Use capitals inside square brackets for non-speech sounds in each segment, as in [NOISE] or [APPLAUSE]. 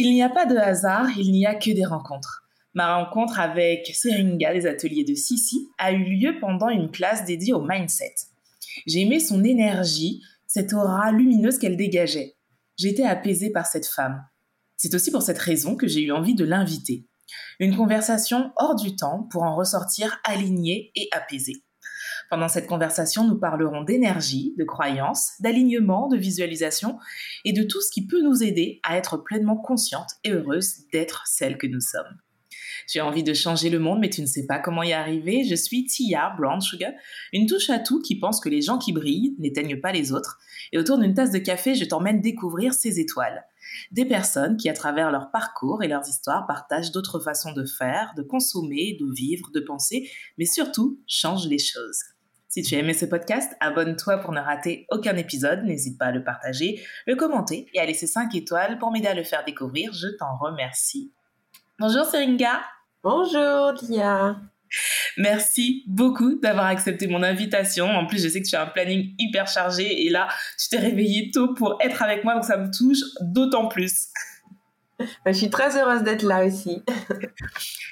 Il n'y a pas de hasard, il n'y a que des rencontres. Ma rencontre avec Seringa des ateliers de Sissi a eu lieu pendant une classe dédiée au mindset. J'ai aimé son énergie, cette aura lumineuse qu'elle dégageait. J'étais apaisée par cette femme. C'est aussi pour cette raison que j'ai eu envie de l'inviter. Une conversation hors du temps pour en ressortir alignée et apaisée. Pendant cette conversation, nous parlerons d'énergie, de croyance, d'alignement, de visualisation et de tout ce qui peut nous aider à être pleinement consciente et heureuse d'être celle que nous sommes. J'ai envie de changer le monde, mais tu ne sais pas comment y arriver. Je suis Tia Brown Sugar, une touche à tout qui pense que les gens qui brillent n'éteignent pas les autres. Et autour d'une tasse de café, je t'emmène découvrir ces étoiles. Des personnes qui, à travers leur parcours et leurs histoires, partagent d'autres façons de faire, de consommer, de vivre, de penser, mais surtout changent les choses. Si tu as aimé ce podcast, abonne-toi pour ne rater aucun épisode. N'hésite pas à le partager, le commenter et à laisser 5 étoiles pour m'aider à le faire découvrir. Je t'en remercie. Bonjour Seringa. Bonjour Tia. Merci beaucoup d'avoir accepté mon invitation. En plus, je sais que tu as un planning hyper chargé et là, tu t'es réveillé tôt pour être avec moi, donc ça me touche d'autant plus. Je suis très heureuse d'être là aussi.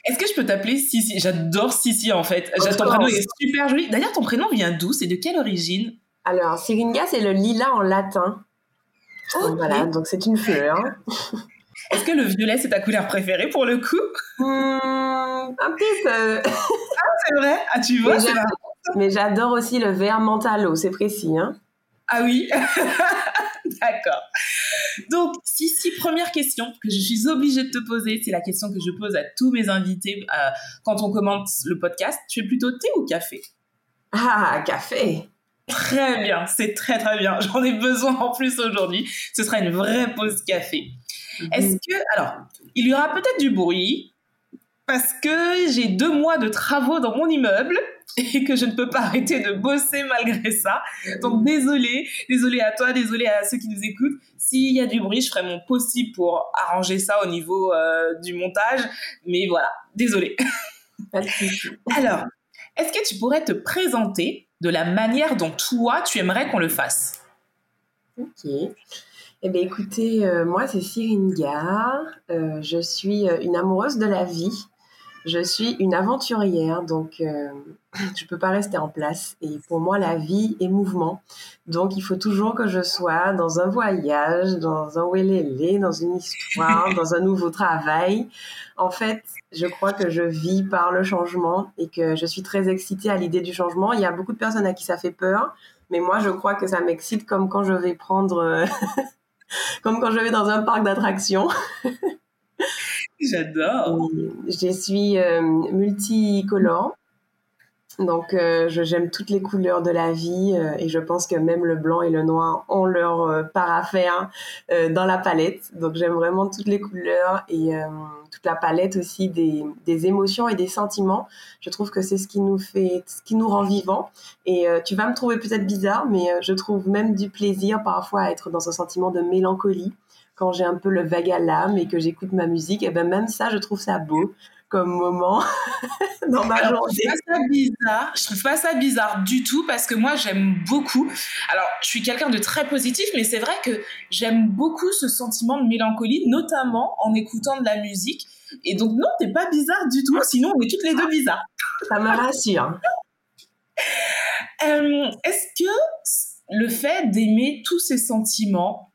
Est-ce que je peux t'appeler Sissi? J'adore Sissi en fait. Ton prénom est super joli. D'ailleurs, ton prénom vient d'où? C'est de quelle origine? Alors, Syringa, c'est le lilas en latin. Donc voilà, donc c'est une fleur. Est-ce que le violet, c'est ta couleur préférée pour le coup? Hmm, Un petit peu. ah, c'est vrai? Ah, tu vois Mais j'adore aussi le vert mentalo, c'est précis. Hein ah oui [LAUGHS] [LAUGHS] D'accord. Donc, si, si, première question que je suis obligée de te poser, c'est la question que je pose à tous mes invités euh, quand on commence le podcast. Tu es plutôt thé ou café? Ah, café Très bien, c'est très très bien. J'en ai besoin en plus aujourd'hui. Ce sera une vraie pause café. Mhm. Est-ce que, alors, il y aura peut-être du bruit parce que j'ai deux mois de travaux dans mon immeuble [LAUGHS] et que je ne peux pas arrêter de bosser malgré ça. Donc désolé, désolé à toi, désolé à ceux qui nous écoutent. S'il y a du bruit, je ferai mon possible pour arranger ça au niveau euh, du montage. Mais voilà, désolé. [LAUGHS] Alors, est-ce que tu pourrais te présenter de la manière dont toi, tu aimerais qu'on le fasse? Ok. Eh bien, écoutez, euh, moi, c'est Cyrine Gare. Euh, je suis une amoureuse de la vie. Je suis une aventurière, donc euh, je ne peux pas rester en place. Et pour moi, la vie est mouvement. Donc, il faut toujours que je sois dans un voyage, dans un wélélé, dans une histoire, [LAUGHS] dans un nouveau travail. En fait, je crois que je vis par le changement et que je suis très excitée à l'idée du changement. Il y a beaucoup de personnes à qui ça fait peur, mais moi, je crois que ça m'excite comme quand je vais prendre, [LAUGHS] comme quand je vais dans un parc d'attractions. [LAUGHS] J'adore. Je suis euh, multicolore. Donc, euh, j'aime toutes les couleurs de la vie euh, et je pense que même le blanc et le noir ont leur euh, part dans la palette. Donc, j'aime vraiment toutes les couleurs et toute la palette aussi des, des, émotions et des sentiments. Je trouve que c'est ce qui nous fait, ce qui nous rend vivants. Et tu vas me trouver peut-être bizarre, mais je trouve même du plaisir parfois à être dans un sentiment de mélancolie quand j'ai un peu le vague à l'âme et que j'écoute ma musique, et ben même ça, je trouve ça beau comme moment [LAUGHS] dans ma journée. Je trouve pas ça bizarre. Je trouve pas ça bizarre du tout parce que moi j'aime beaucoup. Alors je suis quelqu'un de très positif, mais c'est vrai que j'aime beaucoup ce sentiment de mélancolie, notamment en écoutant de la musique. Et donc non, t'es pas bizarre du tout. Sinon on est toutes les deux bizarres. Ça me rassure. Euh, est-ce que le fait d'aimer tous ces sentiments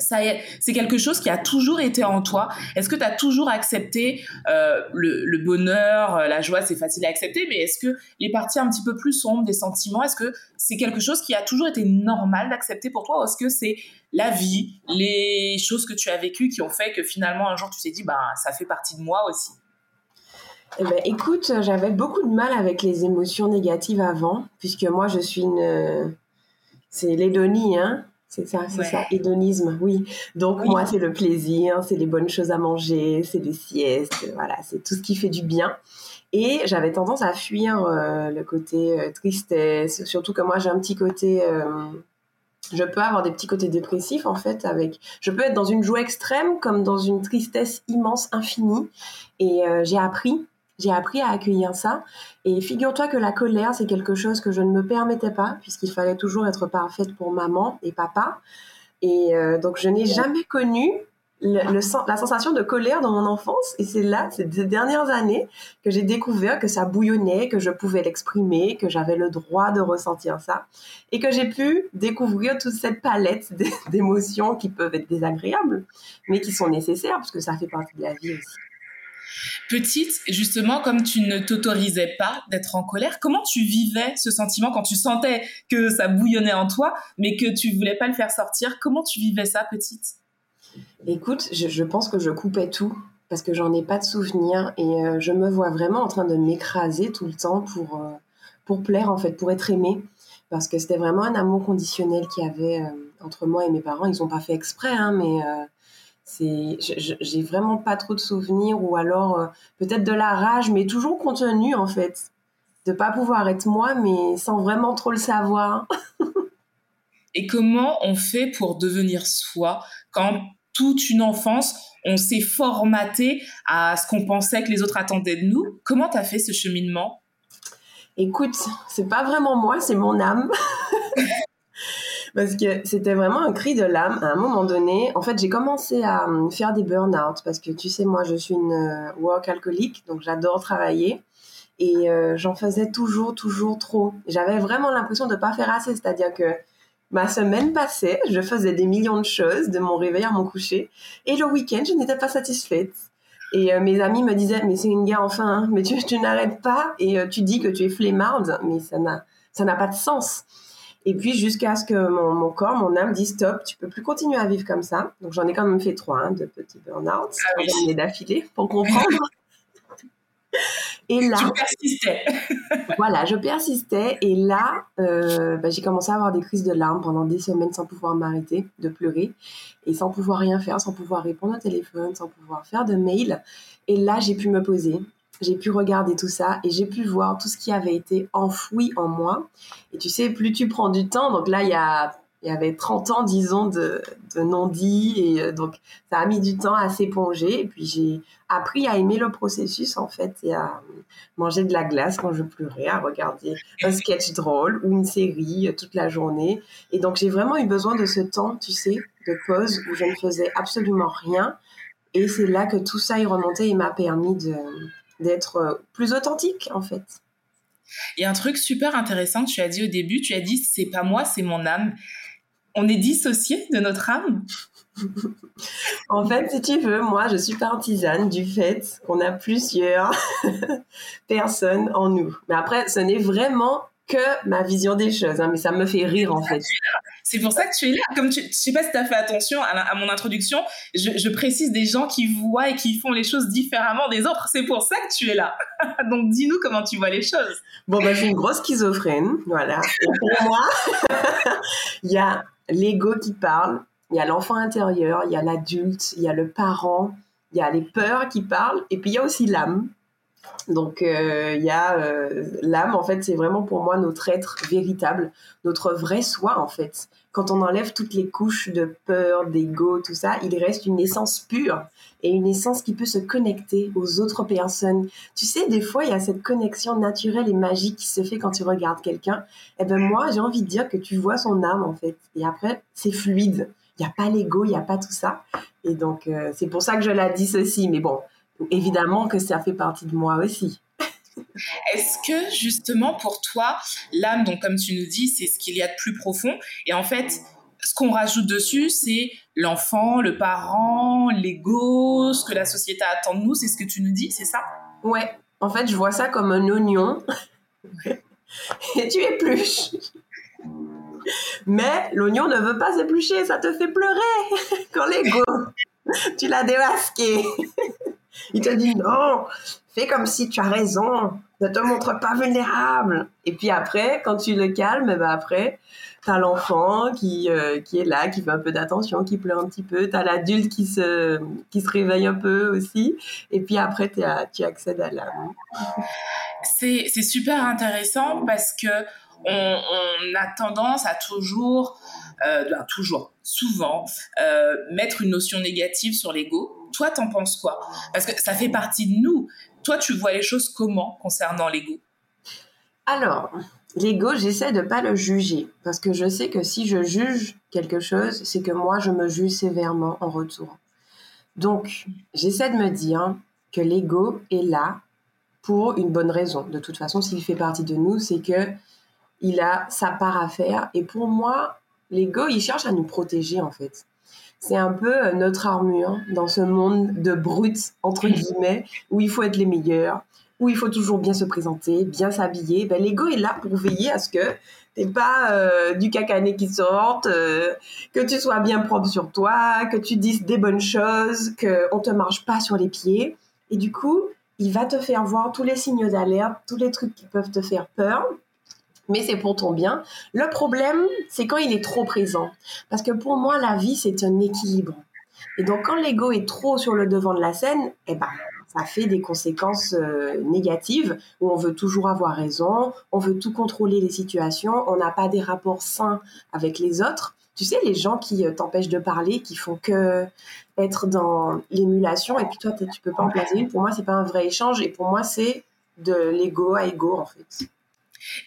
c'est quelque chose qui a toujours été en toi. Est-ce que tu as toujours accepté euh, le, bonheur, euh, la joie, c'est facile à accepter, mais est-ce que les parties un petit peu plus sombres des sentiments, est-ce que c'est quelque chose qui a toujours été normal d'accepter pour toi ou est-ce que c'est la vie, les choses que tu as vécues qui ont fait que finalement un jour tu t'es dit, bah, ça fait partie de moi aussi? Eh ben, écoute, j'avais beaucoup de mal avec les émotions négatives avant, puisque moi je suis une... C'est l'hédonie, hein c'est ça, c'est ça, hédonisme, oui. Donc moi, c'est le plaisir, c'est les bonnes choses à manger, c'est les siestes, voilà, c'est tout ce qui fait du bien. Et j'avais tendance à fuir euh, le côté euh, tristesse, surtout que moi j'ai un petit côté, euh, je peux avoir des petits côtés dépressifs en fait. Avec, je peux être dans une joie extrême comme dans une tristesse immense, infinie. Et j'ai appris j'ai appris à accueillir ça. Et figure-toi que la colère, c'est quelque chose que je ne me permettais pas, puisqu'il fallait toujours être parfaite pour maman et papa. Et euh, donc, je n'ai jamais connu la sensation de colère dans mon enfance. Et c'est là, ces dernières années, que j'ai découvert que ça bouillonnait, que je pouvais l'exprimer, que j'avais le droit de ressentir ça. Et que j'ai pu découvrir toute cette palette d'émotions qui peuvent être désagréables, mais qui sont nécessaires, parce que ça fait partie de la vie aussi. Petite, justement, comme tu ne t'autorisais pas d'être en colère, comment tu vivais ce sentiment quand tu sentais que ça bouillonnait en toi, mais que tu voulais pas le faire sortir? Comment tu vivais ça, petite? Écoute, je, pense que je coupais tout parce que j'en ai pas de souvenir et euh, je me vois vraiment en train de m'écraser tout le temps pour, euh, pour plaire en fait, pour être aimée. Parce que c'était vraiment un amour conditionnel qu'il y avait euh, entre moi et mes parents. Ils ont pas fait exprès, hein, mais c'est, j'ai vraiment pas trop de souvenirs ou alors peut-être de la rage, mais toujours contenue en fait. De pas pouvoir être moi, mais sans vraiment trop le savoir. [LAUGHS] et comment on fait pour devenir soi quand toute une enfance, on s'est formaté à ce qu'on pensait que les autres attendaient de nous? Comment tu as fait ce cheminement? Écoute, c'est pas vraiment moi, c'est mon âme. [LAUGHS] parce que c'était vraiment un cri de l'âme à un moment donné. En fait, j'ai commencé à hum, faire des burn-out parce que tu sais, moi, je suis une euh, work alcoolique, donc j'adore travailler. Et euh, j'en faisais toujours, toujours trop. J'avais vraiment l'impression de ne pas faire assez. C'est-à-dire que Ma semaine passée, je faisais des millions de choses, de mon réveil à mon coucher. Et le week-end, je n'étais pas satisfaite. Et euh, mes amis me disaient, mais c'est une guerre enfin, hein. mais tu, n'arrêtes pas et euh, tu dis que tu es flemmarde, mais ça n'a, ça n'a pas de sens. Et puis jusqu'à ce que mon, corps, mon âme dise stop, tu peux plus continuer à vivre comme ça. Donc j'en ai quand même fait trois hein, de petits burn-out, ah d'affilée pour comprendre. [LAUGHS] Et là, je persistais. [LAUGHS] voilà, je persistais. Et là, euh, bah, j'ai commencé à avoir des crises de larmes pendant des semaines sans pouvoir m'arrêter de pleurer et sans pouvoir rien faire, sans pouvoir répondre au téléphone, sans pouvoir faire de mail. Et là, j'ai pu me poser. J'ai pu regarder tout ça et j'ai pu voir tout ce qui avait été enfoui en moi. Et tu sais, plus tu prends du temps, donc là, il y avait 30 ans, disons, de, de non-dit. Et euh, donc, ça a mis du temps à s'éponger. Et puis, j'ai appris à aimer le processus, en fait, et à manger de la glace quand je pleurais, à regarder un sketch drôle ou une série euh, toute la journée. Et donc, j'ai vraiment eu besoin de ce temps, tu sais, de pause où je ne faisais absolument rien. Et c'est là que tout ça est remonté et m'a permis d'être euh, plus authentique, en fait. A un truc super intéressant que tu as dit au début. Tu as dit, c'est pas moi, c'est mon âme on est dissocié de notre âme? [LAUGHS] En fait, si tu veux, moi, je suis partisane du fait qu'on a plusieurs [LAUGHS] personnes en nous. Mais après, ce n'est vraiment que ma vision des choses, hein, mais ça me fait rire en fait. [LAUGHS] C'est pour ça que tu es là. Comme tu, je sais pas si tu as fait attention à, mon introduction, je, précise des gens qui voient et qui font les choses différemment des autres. C'est pour ça que tu es là. [LAUGHS] Donc dis-nous comment tu vois les choses. Bon, ben, je suis une grosse schizophrène, voilà. pour moi, [LAUGHS] il y a l'ego qui parle, il y a l'enfant intérieur, il y a l'adulte, il y a le parent, il y a les peurs qui parlent, et puis il y a aussi l'âme. Donc euh, il y a euh, l'âme, en fait, c'est vraiment pour moi notre être véritable, notre vrai soi, en fait. Quand on enlève toutes les couches de peur, d'ego, tout ça, il reste une essence pure et une essence qui peut se connecter aux autres personnes. Tu sais, des fois, il y a cette connexion naturelle et magique qui se fait quand tu regardes quelqu'un. Eh ben moi, j'ai envie de dire que tu vois son âme, en fait. Et après, c'est fluide. Il n'y a pas l'ego, il n'y a pas tout ça. Et donc, euh, c'est pour ça que je la dis ceci. Mais bon, évidemment que ça fait partie de moi aussi. Est-ce que justement pour toi, l'âme, donc comme tu nous dis, c'est ce qu'il y a de plus profond, et en fait, ce qu'on rajoute dessus, c'est l'enfant, le parent, l'ego, ce que la société attend de nous, c'est ce que tu nous dis, c'est ça? Ouais, en fait, je vois ça comme un oignon, et tu épluches. Mais l'oignon ne veut pas s'éplucher, ça te fait pleurer [LAUGHS] quand l'ego, tu l'as démasqué. Il te dit non, fais comme si tu as raison, ne te montre pas vulnérable. Et puis après, quand tu le calmes, ben après, tu as l'enfant qui, euh, qui est là, qui fait un peu d'attention, qui pleure un petit peu. Tu as l'adulte qui se, qui se réveille un peu aussi. Et puis après, tu accèdes à l'âme. C'est super intéressant parce que on, a tendance à toujours, euh, ben, toujours, souvent, euh, mettre une notion négative sur l'ego toi, t'en penses quoi? Parce que ça fait partie de nous. Toi, tu vois les choses comment concernant l'ego? Alors, l'ego, j'essaie de pas le juger parce que je sais que si je juge quelque chose, c'est que moi, je me juge sévèrement en retour. Donc, j'essaie de me dire que l'ego est là pour une bonne raison. De toute façon, s'il fait partie de nous, c'est que il a sa part à faire. Et pour moi, l'ego, il cherche à nous protéger en fait. C'est un peu euh, notre armure dans ce monde de brutes, entre guillemets, où il faut être les meilleurs, où il faut toujours bien se présenter, bien s'habiller. Ben, l'ego est là pour veiller à ce que t'es pas euh, du cacané qui sorte, euh, que tu sois bien propre sur toi, que tu dises des bonnes choses, qu'on te marche pas sur les pieds. Et du coup, il va te faire voir tous les signes d'alerte, tous les trucs qui peuvent te faire peur mais c'est pour ton bien. Le problème, c'est quand il est trop présent. Parce que pour moi, la vie, c'est un équilibre. Et donc, quand l'ego est trop sur le devant de la scène, eh ben, ça fait des conséquences euh, négatives où on veut toujours avoir raison, on veut tout contrôler les situations, on n'a pas des rapports sains avec les autres. Tu sais, les gens qui euh, t'empêchent de parler, qui font que être dans l'émulation, et puis toi, tu peux pas en placer une. Pour moi, c'est pas un vrai échange, et pour moi, c'est de l'ego à ego, en fait.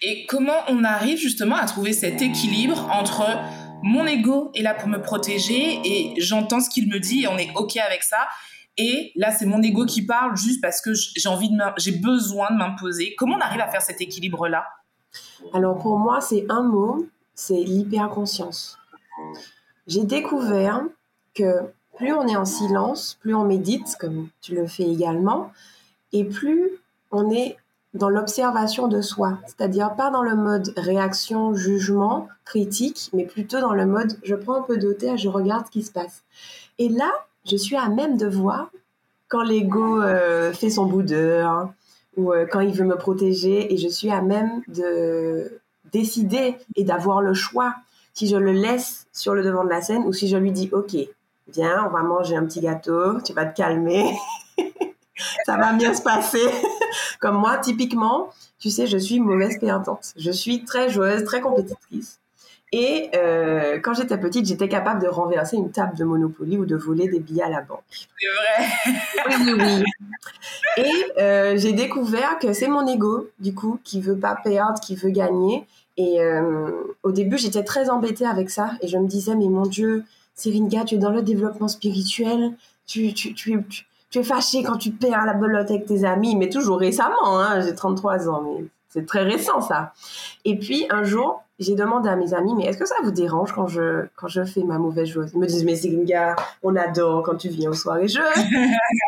Et comment on arrive justement à trouver cet équilibre entre mon ego est là pour me protéger et j'entends ce qu'il me dit et on est ok avec ça. Et là, c'est mon ego qui parle juste parce que j'ai envie de, j'ai besoin de m'imposer. Comment on arrive à faire cet équilibre-là? Alors pour moi, c'est un mot, c'est l'hyperconscience. J'ai découvert que plus on est en silence, plus on médite, comme tu le fais également, et plus on est dans l'observation de soi, c'est-à-dire pas dans le mode réaction, jugement, critique, mais plutôt dans le mode je prends un peu d'hauteur, je regarde ce qui se passe. Et là, je suis à même de voir quand l'ego euh, fait son boudeur ou euh, quand il veut me protéger et je suis à même de décider et d'avoir le choix si je le laisse sur le devant de la scène ou si je lui dis ok, viens, on va manger un petit gâteau, tu vas te calmer. [LAUGHS] ça va bien se passer. Comme moi, typiquement, tu sais, je suis mauvaise perdante. Je suis très joueuse, très compétitrice. Et euh, quand j'étais petite, j'étais capable de renverser une table de Monopoly ou de voler des billets à la banque. C'est vrai. Oui, oui. Et euh, j'ai découvert que c'est mon ego, du coup, qui veut pas perdre, qui veut gagner. Et euh, au début, j'étais très embêtée avec ça. Et je me disais, mais mon Dieu, Syringa, tu es dans le développement spirituel. Tu, tu, tu, tu, tu es fâché quand tu perds la belote avec tes amis, mais toujours récemment, hein, j'ai 33 ans, mais c'est très récent ça. Et puis un jour, j'ai demandé à mes amis, mais est-ce que ça vous dérange quand je, quand je fais ma mauvaise joueuse Ils me disent, mais c'est une gars, on adore quand tu viens aux soirées jeux.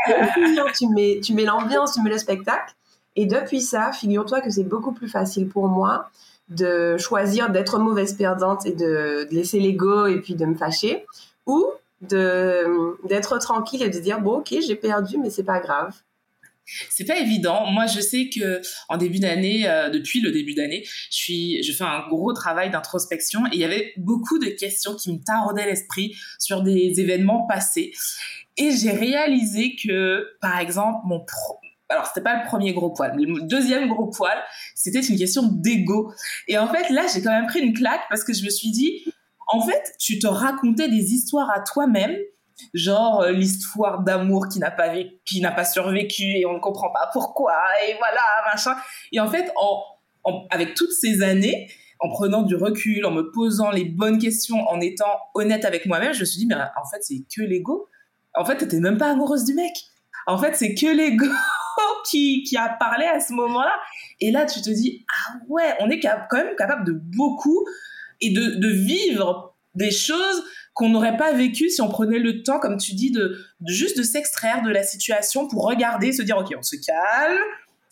[LAUGHS] tu mets, tu mets l'ambiance, tu mets le spectacle. Et depuis ça, figure-toi que c'est beaucoup plus facile pour moi de choisir d'être mauvaise perdante et de, de laisser l'ego et puis de me fâcher, ou d'être tranquille et de dire bon ok j'ai perdu mais c'est pas grave c'est pas évident. Moi, je sais que en début d'année, euh, depuis le début d'année, je suis, je fais un gros travail d'introspection et il y avait beaucoup de questions qui me taraudaient l'esprit sur des événements passés. Et j'ai réalisé que, par exemple, mon pro... alors c'était pas le premier gros poil, mais le deuxième gros poil, c'était une question d'ego. Et en fait, là, j'ai quand même pris une claque parce que je me suis dit, en fait, tu te racontais des histoires à toi-même, genre euh, l'histoire d'amour qui n'a pas qui n'a pas survécu et on ne comprend pas pourquoi et voilà machin. Et en fait, avec toutes ces années, en prenant du recul, en me posant les bonnes questions, en étant honnête avec moi-même, je me suis dit mais en fait c'est que l'ego. En fait, t'étais même pas amoureuse du mec. En fait, c'est que l'ego [LAUGHS] qui, qui a parlé à ce moment-là. Et là, tu te dis ah ouais, on est quand même capable de beaucoup et de, vivre des choses qu'on n'aurait pas vécues si on prenait le temps, comme tu dis, de, juste de s'extraire de la situation pour regarder, se dire, OK, on se calme,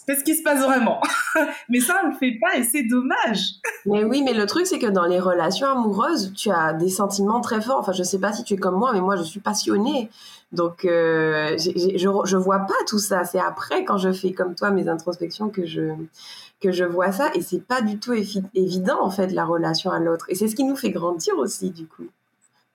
c'est ce qui se passe vraiment. [LAUGHS] mais ça, on ne le fait pas et c'est dommage. [LAUGHS] mais oui, mais le truc, c'est que dans les relations amoureuses, tu as des sentiments très forts. Enfin, je sais pas si tu es comme moi, mais moi, je suis passionnée. Donc, euh, je, ne vois pas tout ça. C'est après, quand je fais comme toi mes introspections, que je, que je vois ça et c'est pas du tout évident en fait la relation à l'autre et c'est ce qui nous fait grandir aussi du coup.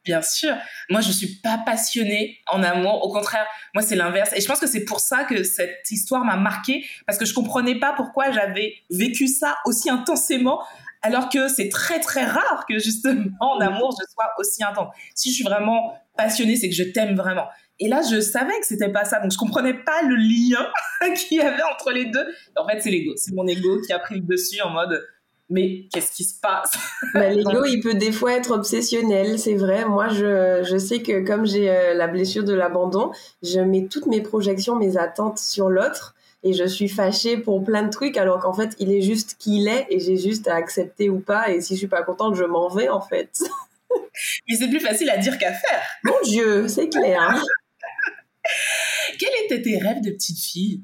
Bien sûr. Moi, je suis pas passionnée en amour. Au contraire, moi, c'est l'inverse. Et je pense que c'est pour ça que cette histoire m'a marquée, parce que je comprenais pas pourquoi j'avais vécu ça aussi intensément, alors que c'est très, très rare que justement, en amour, je sois aussi intense. Si je suis vraiment passionnée, c'est que je t'aime vraiment. Et là, je savais que c'était pas ça. Donc, je comprenais pas le lien [LAUGHS] qu'il y avait entre les deux. en fait, c'est l'ego. C'est mon ego qui a pris le dessus en mode mais qu'est-ce qui se passe? [LAUGHS] Bah, L'ego, il peut des fois être obsessionnel, c'est vrai. Moi, je, je, sais que comme j'ai euh, la blessure de l'abandon, je mets toutes mes projections, mes attentes sur l'autre et je suis fâchée pour plein de trucs alors qu'en fait, il est juste qui il est et j'ai juste à accepter ou pas. Et si je suis pas contente, je m'en vais en fait. [LAUGHS] Mais c'est plus facile à dire qu'à faire. Mon Dieu, c'est clair. [LAUGHS] Quels étaient tes rêves de petite fille?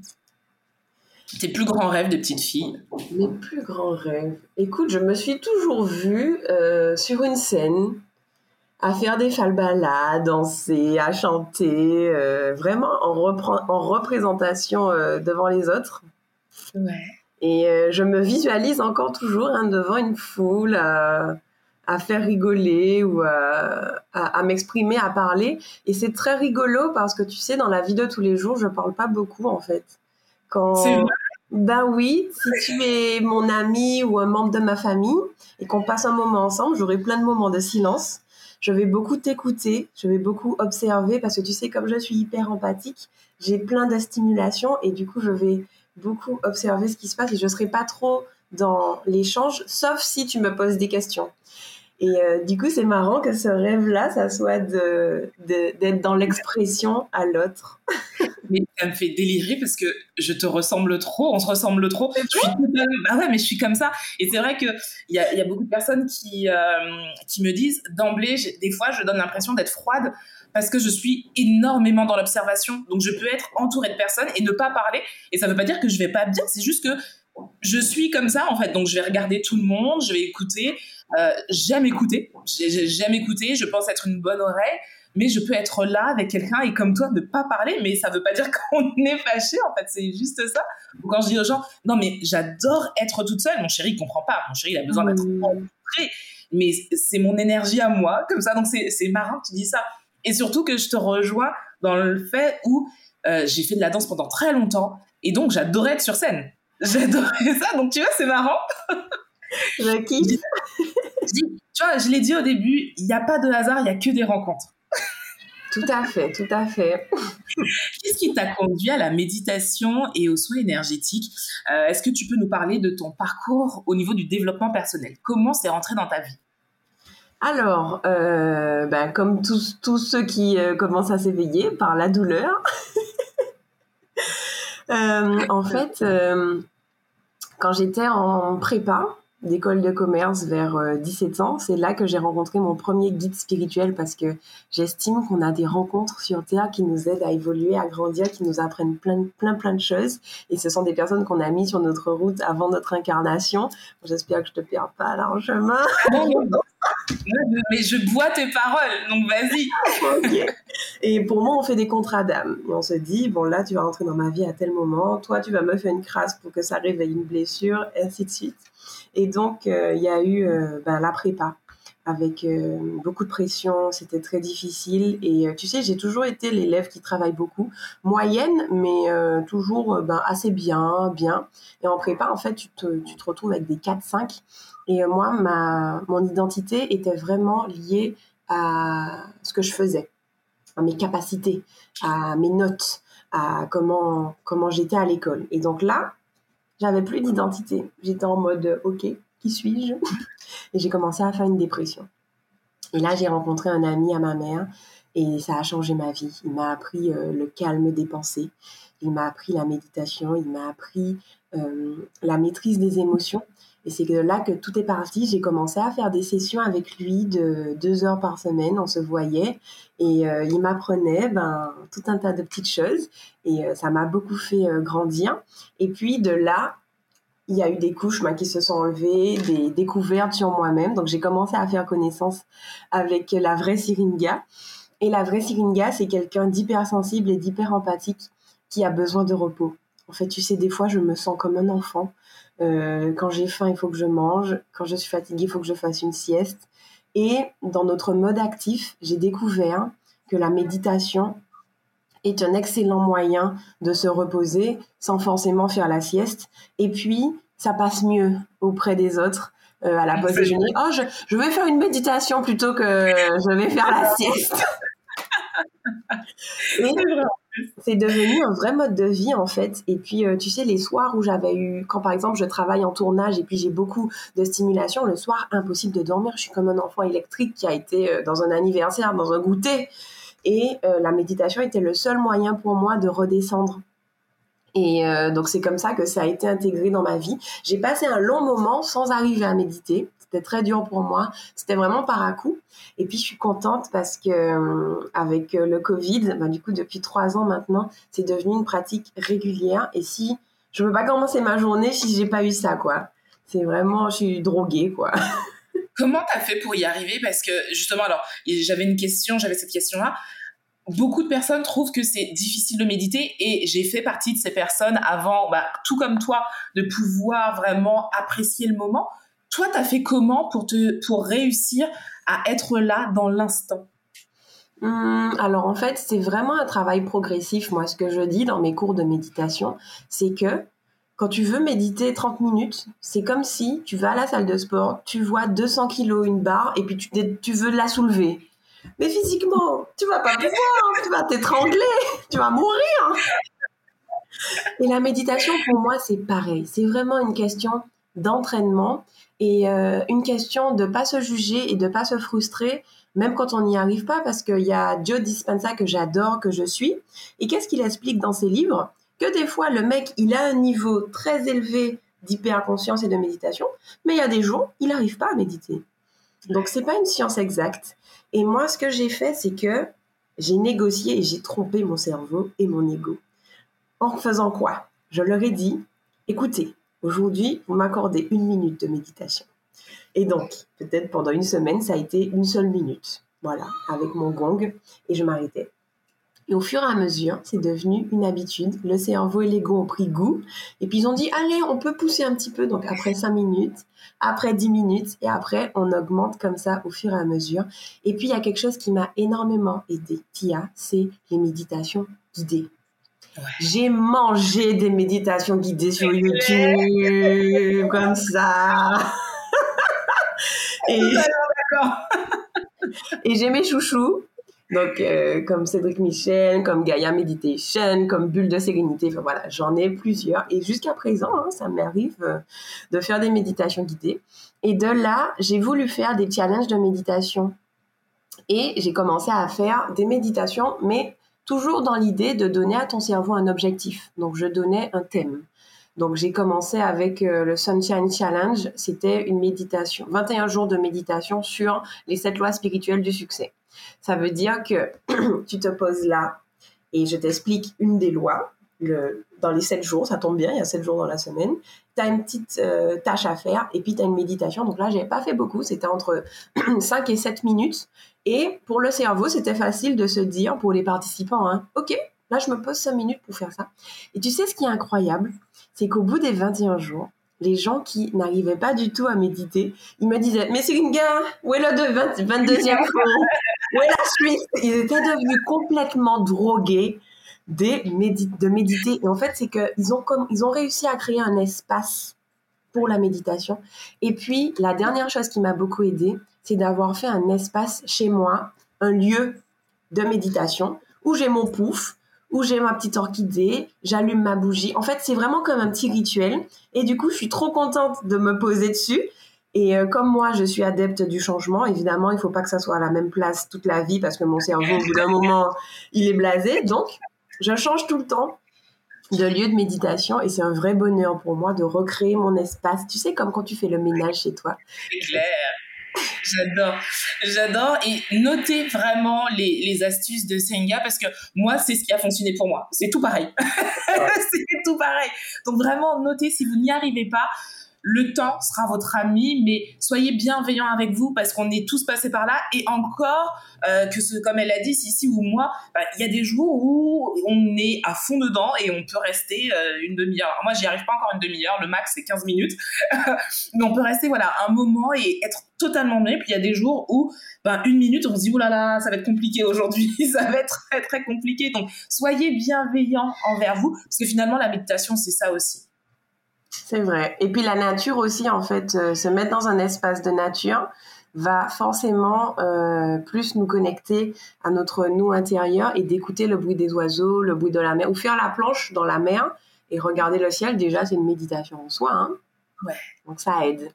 Tes plus grands rêves de petite fille Mes plus grands rêves. Écoute, je me suis toujours vue euh, sur une scène à faire des falbalas, à danser, à chanter, euh, vraiment en, en représentation euh, devant les autres. Ouais. Et je me visualise encore toujours hein, devant une foule à, faire rigoler ou à, à m'exprimer, à parler. Et c'est très rigolo parce que tu sais, dans la vie de tous les jours, je parle pas beaucoup en fait. Quand... Ben oui, si tu es mon ami ou un membre de ma famille et qu'on passe un moment ensemble, j'aurai plein de moments de silence. Je vais beaucoup t'écouter, je vais beaucoup observer parce que tu sais, comme je suis hyper empathique, j'ai plein de stimulation et du coup, je vais beaucoup observer ce qui se passe et je ne serai pas trop dans l'échange, sauf si tu me poses des questions. Et euh, du coup, c'est marrant que ce rêve-là, ça soit de, d'être dans l'expression à l'autre. [LAUGHS] mais ça me fait délirer parce que je te ressemble trop, on se ressemble trop. Je suis bah ouais, mais je suis comme ça. Et c'est vrai qu'il y a, y a beaucoup de personnes qui, euh, qui me disent d'emblée, des fois, je donne l'impression d'être froide parce que je suis énormément dans l'observation. Donc, je peux être entourée de personnes et ne pas parler. Et ça ne veut pas dire que je vais pas bien, c'est juste que je suis comme ça en fait. Donc, je vais regarder tout le monde, je vais écouter. Euh, j'aime écouter, j'aime écouter, je pense être une bonne oreille, mais je peux être là avec quelqu'un et comme toi ne pas parler, mais ça veut pas dire [LAUGHS] qu'on est fâché en fait, c'est juste ça. Ou quand je dis aux gens, non mais j'adore être toute seule, mon chéri il comprend pas, mon chéri il a besoin d'être mmh. rencontré, mais c'est mon énergie à moi, comme ça, donc c'est marrant que tu dis ça. Et surtout que je te rejoins dans le fait où euh, j'ai fait de la danse pendant très longtemps et donc j'adorais être sur scène. [LAUGHS] J'adorais ça, donc tu vois, c'est marrant. Je kiffe. [LAUGHS] tu vois, je l'ai dit au début, il n'y a pas de hasard, il n'y a que des rencontres. [LAUGHS] Tout à fait, tout à fait. [LAUGHS] Qu'est-ce qui t'a conduit à la méditation et aux soins énergétiques? Euh, Est-ce que tu peux nous parler de ton parcours au niveau du développement personnel? Comment c'est rentré dans ta vie? Alors, euh, ben, comme tous, tous, ceux qui euh, commencent à s'éveiller par la douleur, [LAUGHS] en fait, quand j'étais en prépa, d'école de commerce vers 17 euh, ans. C'est là que j'ai rencontré mon premier guide spirituel parce que j'estime qu'on a des rencontres sur Terre qui nous aident à évoluer, à grandir, qui nous apprennent plein, plein, plein de choses. Et ce sont des personnes qu'on a mis sur notre route avant notre incarnation. J'espère que je te perds pas là en chemin. Mais je bois tes paroles, donc vas-y. [LAUGHS] Et pour moi, on fait des contrats d'âme. On se dit, bon là, tu vas rentrer dans ma vie à tel moment, toi, tu vas me faire une crasse pour que ça réveille une blessure, et ainsi de suite. Et donc, euh, il y a eu euh, ben, la prépa avec euh, beaucoup de pression, c'était très difficile. Et tu sais, j'ai toujours été l'élève qui travaille beaucoup, moyenne, mais toujours ben, assez bien, bien. Et en prépa, en fait, tu te, tu te retrouves avec des 4-5. Et moi, ma, mon identité était vraiment liée à ce que je faisais, à mes capacités, à mes notes, à comment, comment j'étais à l'école. Et donc là, j'avais plus d'identité. J'étais en mode OK, qui suis-je? Et j'ai commencé à faire une dépression. Et là, j'ai rencontré un ami à ma mère et ça a changé ma vie. Il m'a appris euh, le calme des pensées, il m'a appris la méditation, il m'a appris euh, la maîtrise des émotions. Et c'est là que tout est parti. J'ai commencé à faire des sessions avec lui de deux heures par semaine. On se voyait et euh, il m'apprenait ben, tout un tas de petites choses. Et ça m'a beaucoup fait grandir. Et puis de là, il y a eu des couches ben, qui se sont enlevées, des découvertes sur moi-même. Donc j'ai commencé à faire connaissance avec la vraie Siringa. Et la vraie Siringa, c'est quelqu'un d'hypersensible et d'hyper empathique qui a besoin de repos. En fait, tu sais, des fois, je me sens comme un enfant. Euh, quand j'ai faim, il faut que je mange. Quand je suis fatiguée, il faut que je fasse une sieste. Et dans notre mode actif, j'ai découvert que la méditation est un excellent moyen de se reposer sans forcément faire la sieste. Et puis, ça passe mieux auprès des autres. Euh, à la pause déjeuner, oh, je, je vais faire une méditation plutôt que je vais faire la [LAUGHS] sieste. c'est devenu un vrai mode de vie en fait. Et puis, euh, tu sais, les soirs où j'avais eu, quand par exemple je travaille en tournage et puis j'ai beaucoup de stimulation, le soir, impossible de dormir. Je suis comme un enfant électrique qui a été euh, dans un anniversaire, dans un goûter. Et euh, la méditation était le seul moyen pour moi de redescendre. Et donc c'est comme ça que ça a été intégré dans ma vie. J'ai passé un long moment sans arriver à méditer. C'était très dur pour moi. C'était vraiment par à coup. Et puis je suis contente parce que euh, avec euh, le Covid, bah, du coup depuis trois ans maintenant, c'est devenu une pratique régulière. Et si je veux pas commencer ma journée si j'ai pas eu ça, quoi. C'est vraiment, je suis droguée, quoi. [LAUGHS] Comment tu as fait pour y arriver? Parce que justement, alors j'avais une question, j'avais cette question-là. Beaucoup de personnes trouvent que c'est difficile de méditer et j'ai fait partie de ces personnes avant, bah, tout comme toi, de pouvoir vraiment apprécier le moment. Toi, tu as fait comment pour, te, pour réussir à être là dans l'instant? Hum, alors en fait, c'est vraiment un travail progressif. Moi, ce que je dis dans mes cours de méditation, c'est que quand tu veux méditer 30 minutes, c'est comme si tu vas à la salle de sport, tu vois 200 kilos une barre et puis tu, veux la soulever. Mais physiquement, tu vas pas pouvoir, tu vas t'étrangler, tu vas mourir. Et la méditation, pour moi, c'est pareil. C'est vraiment une question d'entraînement et euh, une question de pas se juger et de pas se frustrer, même quand on n'y arrive pas, parce qu'il y a Joe Dispenza que j'adore, que je suis. Et qu'est-ce qu'il explique dans ses livres? Que des fois, le mec, il a un niveau très élevé d'hyperconscience et de méditation, mais il y a des jours, il n'arrive pas à méditer. Donc, c'est pas une science exacte. Et moi, ce que j'ai fait, c'est que j'ai négocié et j'ai trompé mon cerveau et mon ego. En faisant quoi? Je leur ai dit, écoutez, Aujourd'hui, vous m'accordez une minute de méditation. Et donc, peut-être pendant une semaine, ça a été une seule minute. Voilà, avec mon gong, et je m'arrêtais. Et au fur et à mesure, c'est devenu une habitude. Le cerveau et l'ego ont pris goût. Et puis ils ont dit, allez, on peut pousser un petit peu. Donc après 5 minutes, après 10 minutes, et après, on augmente comme ça au fur et à mesure. Et puis il y a quelque chose qui m'a énormément aidé, Tia, c'est les méditations guidées. J'ai mangé des méditations guidées sur YouTube, comme ça. [LAUGHS] et, [LAUGHS] et j'ai mes chouchous. Donc, euh, comme Cédric Michel, comme Gaia Meditation, comme Bulle de Sérénité. Enfin, voilà, j'en ai plusieurs. Et jusqu'à présent, hein, ça m'arrive euh, de faire des méditations guidées. Et de là, j'ai voulu faire des challenges de méditation. Et j'ai commencé à faire des méditations, mais toujours dans l'idée de donner à ton cerveau un objectif. Donc, je donnais un thème. Donc, j'ai commencé avec euh, le Sunshine Challenge. C'était une méditation, 21 jours de méditation sur les sept lois spirituelles du succès. Ça veut dire que [CLEARS THROAT] tu te poses là et je t'explique une des lois. Dans les sept jours, ça tombe bien, il y a sept jours dans la semaine. Tu as une petite euh, tâche à faire et puis tu as une méditation. Donc là, j'ai pas fait beaucoup, c'était entre [CLEARS THROAT] 5 et 7 minutes. Et pour le cerveau, c'était facile de se dire, pour les participants, hein, OK, là, je me pose 5 minutes pour faire ça. Et tu sais ce qui est incroyable, c'est qu'au bout des 21 jours, les gens qui n'arrivaient pas du tout à méditer, ils me disaient, mais c'est une gars, où est le 22e est la Ils étaient devenus complètement drogués de méditer. Et en fait, c'est qu'ils ont, comme, ils ont réussi à créer un espace pour la méditation. Et puis, la dernière chose qui m'a beaucoup aidé, c'est d'avoir fait un espace chez moi, un lieu de méditation où j'ai mon pouf, où j'ai ma petite orchidée, j'allume ma bougie. En fait, c'est vraiment comme un petit rituel. Et du coup, je suis trop contente de me poser dessus. Et euh, comme moi, je suis adepte du changement, évidemment, il ne faut pas que ça soit à la même place toute la vie parce que mon cerveau, au bout d'un moment, il est blasé. Donc, je change tout le temps de lieu de méditation et c'est un vrai bonheur pour moi de recréer mon espace. Tu sais, comme quand tu fais le ménage chez toi. C'est clair. J'adore, j'adore et notez vraiment les, les, astuces de Senga parce que moi c'est ce qui a fonctionné pour moi. C'est tout pareil, [LAUGHS] c'est tout pareil. Donc vraiment notez si vous n'y arrivez pas, le temps sera votre ami, mais soyez bienveillant avec vous parce qu'on est tous passés par là. Et encore, euh, que ce, comme elle a dit, ici ou moi, bah, il y a des jours où on est à fond dedans et on peut rester euh, une demi-heure. Moi, j'y arrive pas encore une demi-heure, le max c'est 15 minutes, [LAUGHS] mais on peut rester voilà un moment et être totalement bien. Puis il y a des jours où, ben, une minute, on se dit, oh là là, ça va être compliqué aujourd'hui, [LAUGHS] ça va être très très compliqué. Donc, soyez bienveillant envers vous, parce que finalement, la méditation, c'est ça aussi. C'est vrai. Et puis la nature aussi, en fait, euh, se mettre dans un espace de nature, va forcément euh, plus nous connecter à notre nous intérieur et d'écouter le bruit des oiseaux, le bruit de la mer, ou faire la planche dans la mer et regarder le ciel. Déjà, c'est une méditation en soi. Hein. Ouais. Donc ça aide.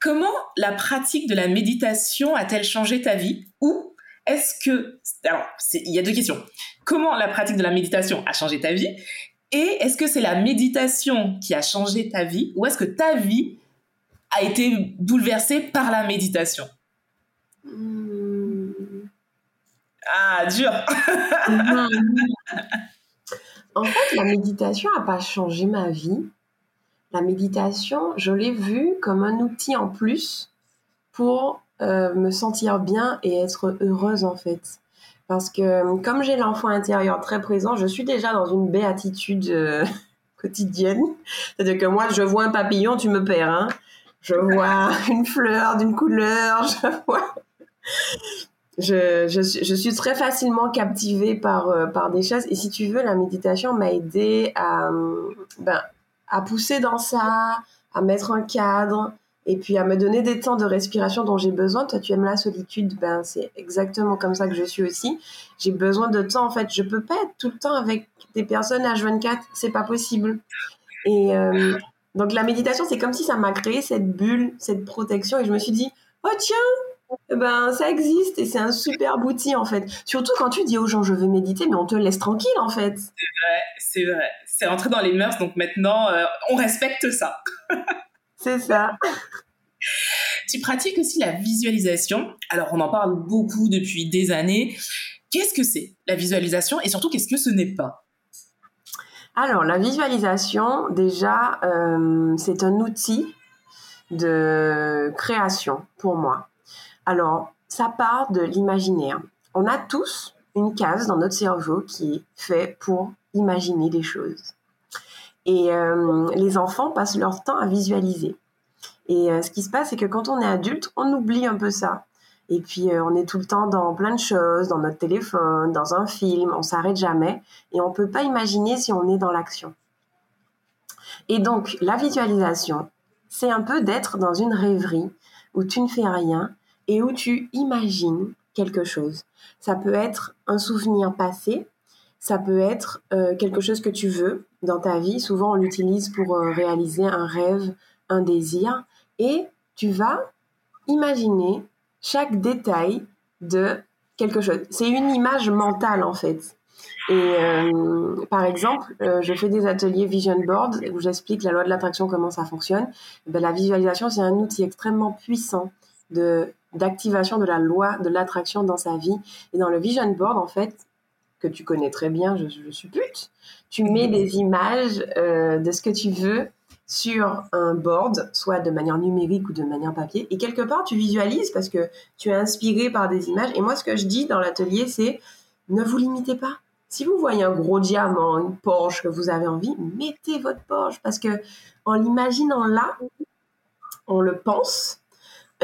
Comment la pratique de la méditation a-t-elle changé ta vie Ou est-ce que... Alors, il y a deux questions. Comment la pratique de la méditation a changé ta vie Et est-ce que c'est la méditation qui a changé ta vie Ou est-ce que ta vie a été bouleversée par la méditation? Hmm. Ah, dur En fait, la méditation n'a pas changé ma vie. La méditation, je l'ai vue comme un outil en plus pour euh, me sentir bien et être heureuse en fait. Parce que comme j'ai l'enfant intérieur très présent, je suis déjà dans une béatitude euh, [LAUGHS] quotidienne. C'est-à-dire que moi, je vois un papillon, tu me perds. Hein je vois [LAUGHS] une fleur d'une couleur, [LAUGHS] je. Je, suis très facilement captivée par, euh, par des choses. Et si tu veux, la méditation m'a aidé à, ben, à pousser dans ça, à mettre un cadre, et puis à me donner des temps de respiration dont j'ai besoin. Toi, tu aimes la solitude, ben c'est exactement comme ça que je suis aussi. J'ai besoin de temps en fait. Je peux pas être tout le temps avec des personnes H24, c'est pas possible. Et euh, donc la méditation, c'est comme si ça m'a créé cette bulle, cette protection, et je me suis dit, oh tiens, eh ben ça existe et c'est un super outil en fait. Surtout quand tu dis aux gens je veux méditer, mais on te laisse tranquille en fait. C'est vrai, c'est vrai. C'est rentré dans les mœurs, donc maintenant euh, on respecte ça. [LAUGHS] c'est ça. Tu pratiques aussi la visualisation. Alors on en parle beaucoup depuis des années. Qu'est-ce que c'est la visualisation? Et surtout qu'est-ce que ce n'est pas? Alors, la visualisation, déjà, euh, c'est un outil de création pour moi. Alors, ça part de l'imaginaire. On a tous une case dans notre cerveau qui est fait pour imaginer des choses. Et euh, les enfants passent leur temps à visualiser. Et euh, ce qui se passe, c'est que quand on est adulte, on oublie un peu ça. Et puis, euh, on est tout le temps dans plein de choses, dans notre téléphone, dans un film, on s'arrête jamais. Et on ne peut pas imaginer si on est dans l'action. Et donc, la visualisation, c'est un peu d'être dans une rêverie où tu ne fais rien et où tu imagines quelque chose. Ça peut être un souvenir passé, ça peut être euh, quelque chose que tu veux dans ta vie. Souvent, on l'utilise pour euh, réaliser un rêve, un désir. Et tu vas imaginer chaque détail de quelque chose. C'est une image mentale en fait. Et euh, par exemple, je fais des ateliers vision board où j'explique la loi de l'attraction, comment ça fonctionne. Ben, la visualisation, c'est un outil extrêmement puissant de d'activation de la loi de l'attraction dans sa vie. Et dans le vision board, en fait, que tu connais très bien, je, je suppute, tu mets des images euh, de ce que tu veux sur un board, soit de manière numérique ou de manière papier. Et quelque part, tu visualises parce que tu es inspiré par des images. Et moi, ce que je dis dans l'atelier, c'est ne vous limitez pas. Si vous voyez un gros diamant, une Porsche que vous avez envie, mettez votre Porsche parce que en l'imaginant là, on le pense.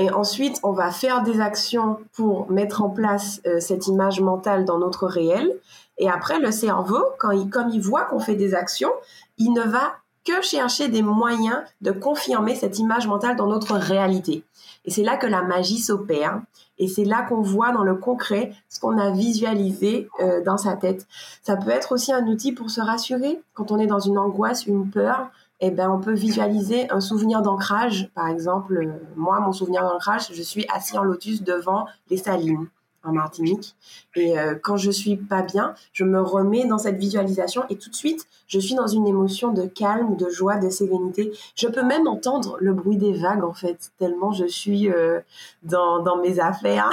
Et ensuite, on va faire des actions pour mettre en place euh, cette image mentale dans notre réel. Et après, le cerveau, quand il, comme il voit qu'on fait des actions, il ne va que chercher des moyens de confirmer cette image mentale dans notre réalité. Et c'est là que la magie s'opère. Et c'est là qu'on voit dans le concret ce qu'on a visualisé euh, dans sa tête. Ça peut être aussi un outil pour se rassurer quand on est dans une angoisse, une peur. Eh ben, on peut visualiser un souvenir d'ancrage. Par exemple, euh, moi, mon souvenir d'ancrage, je suis assis en lotus devant les salines en Martinique. Et euh, quand je suis pas bien, je me remets dans cette visualisation et tout de suite, je suis dans une émotion de calme, de joie, de sérénité. Je peux même entendre le bruit des vagues en fait, tellement je suis euh, dans, dans, mes affaires.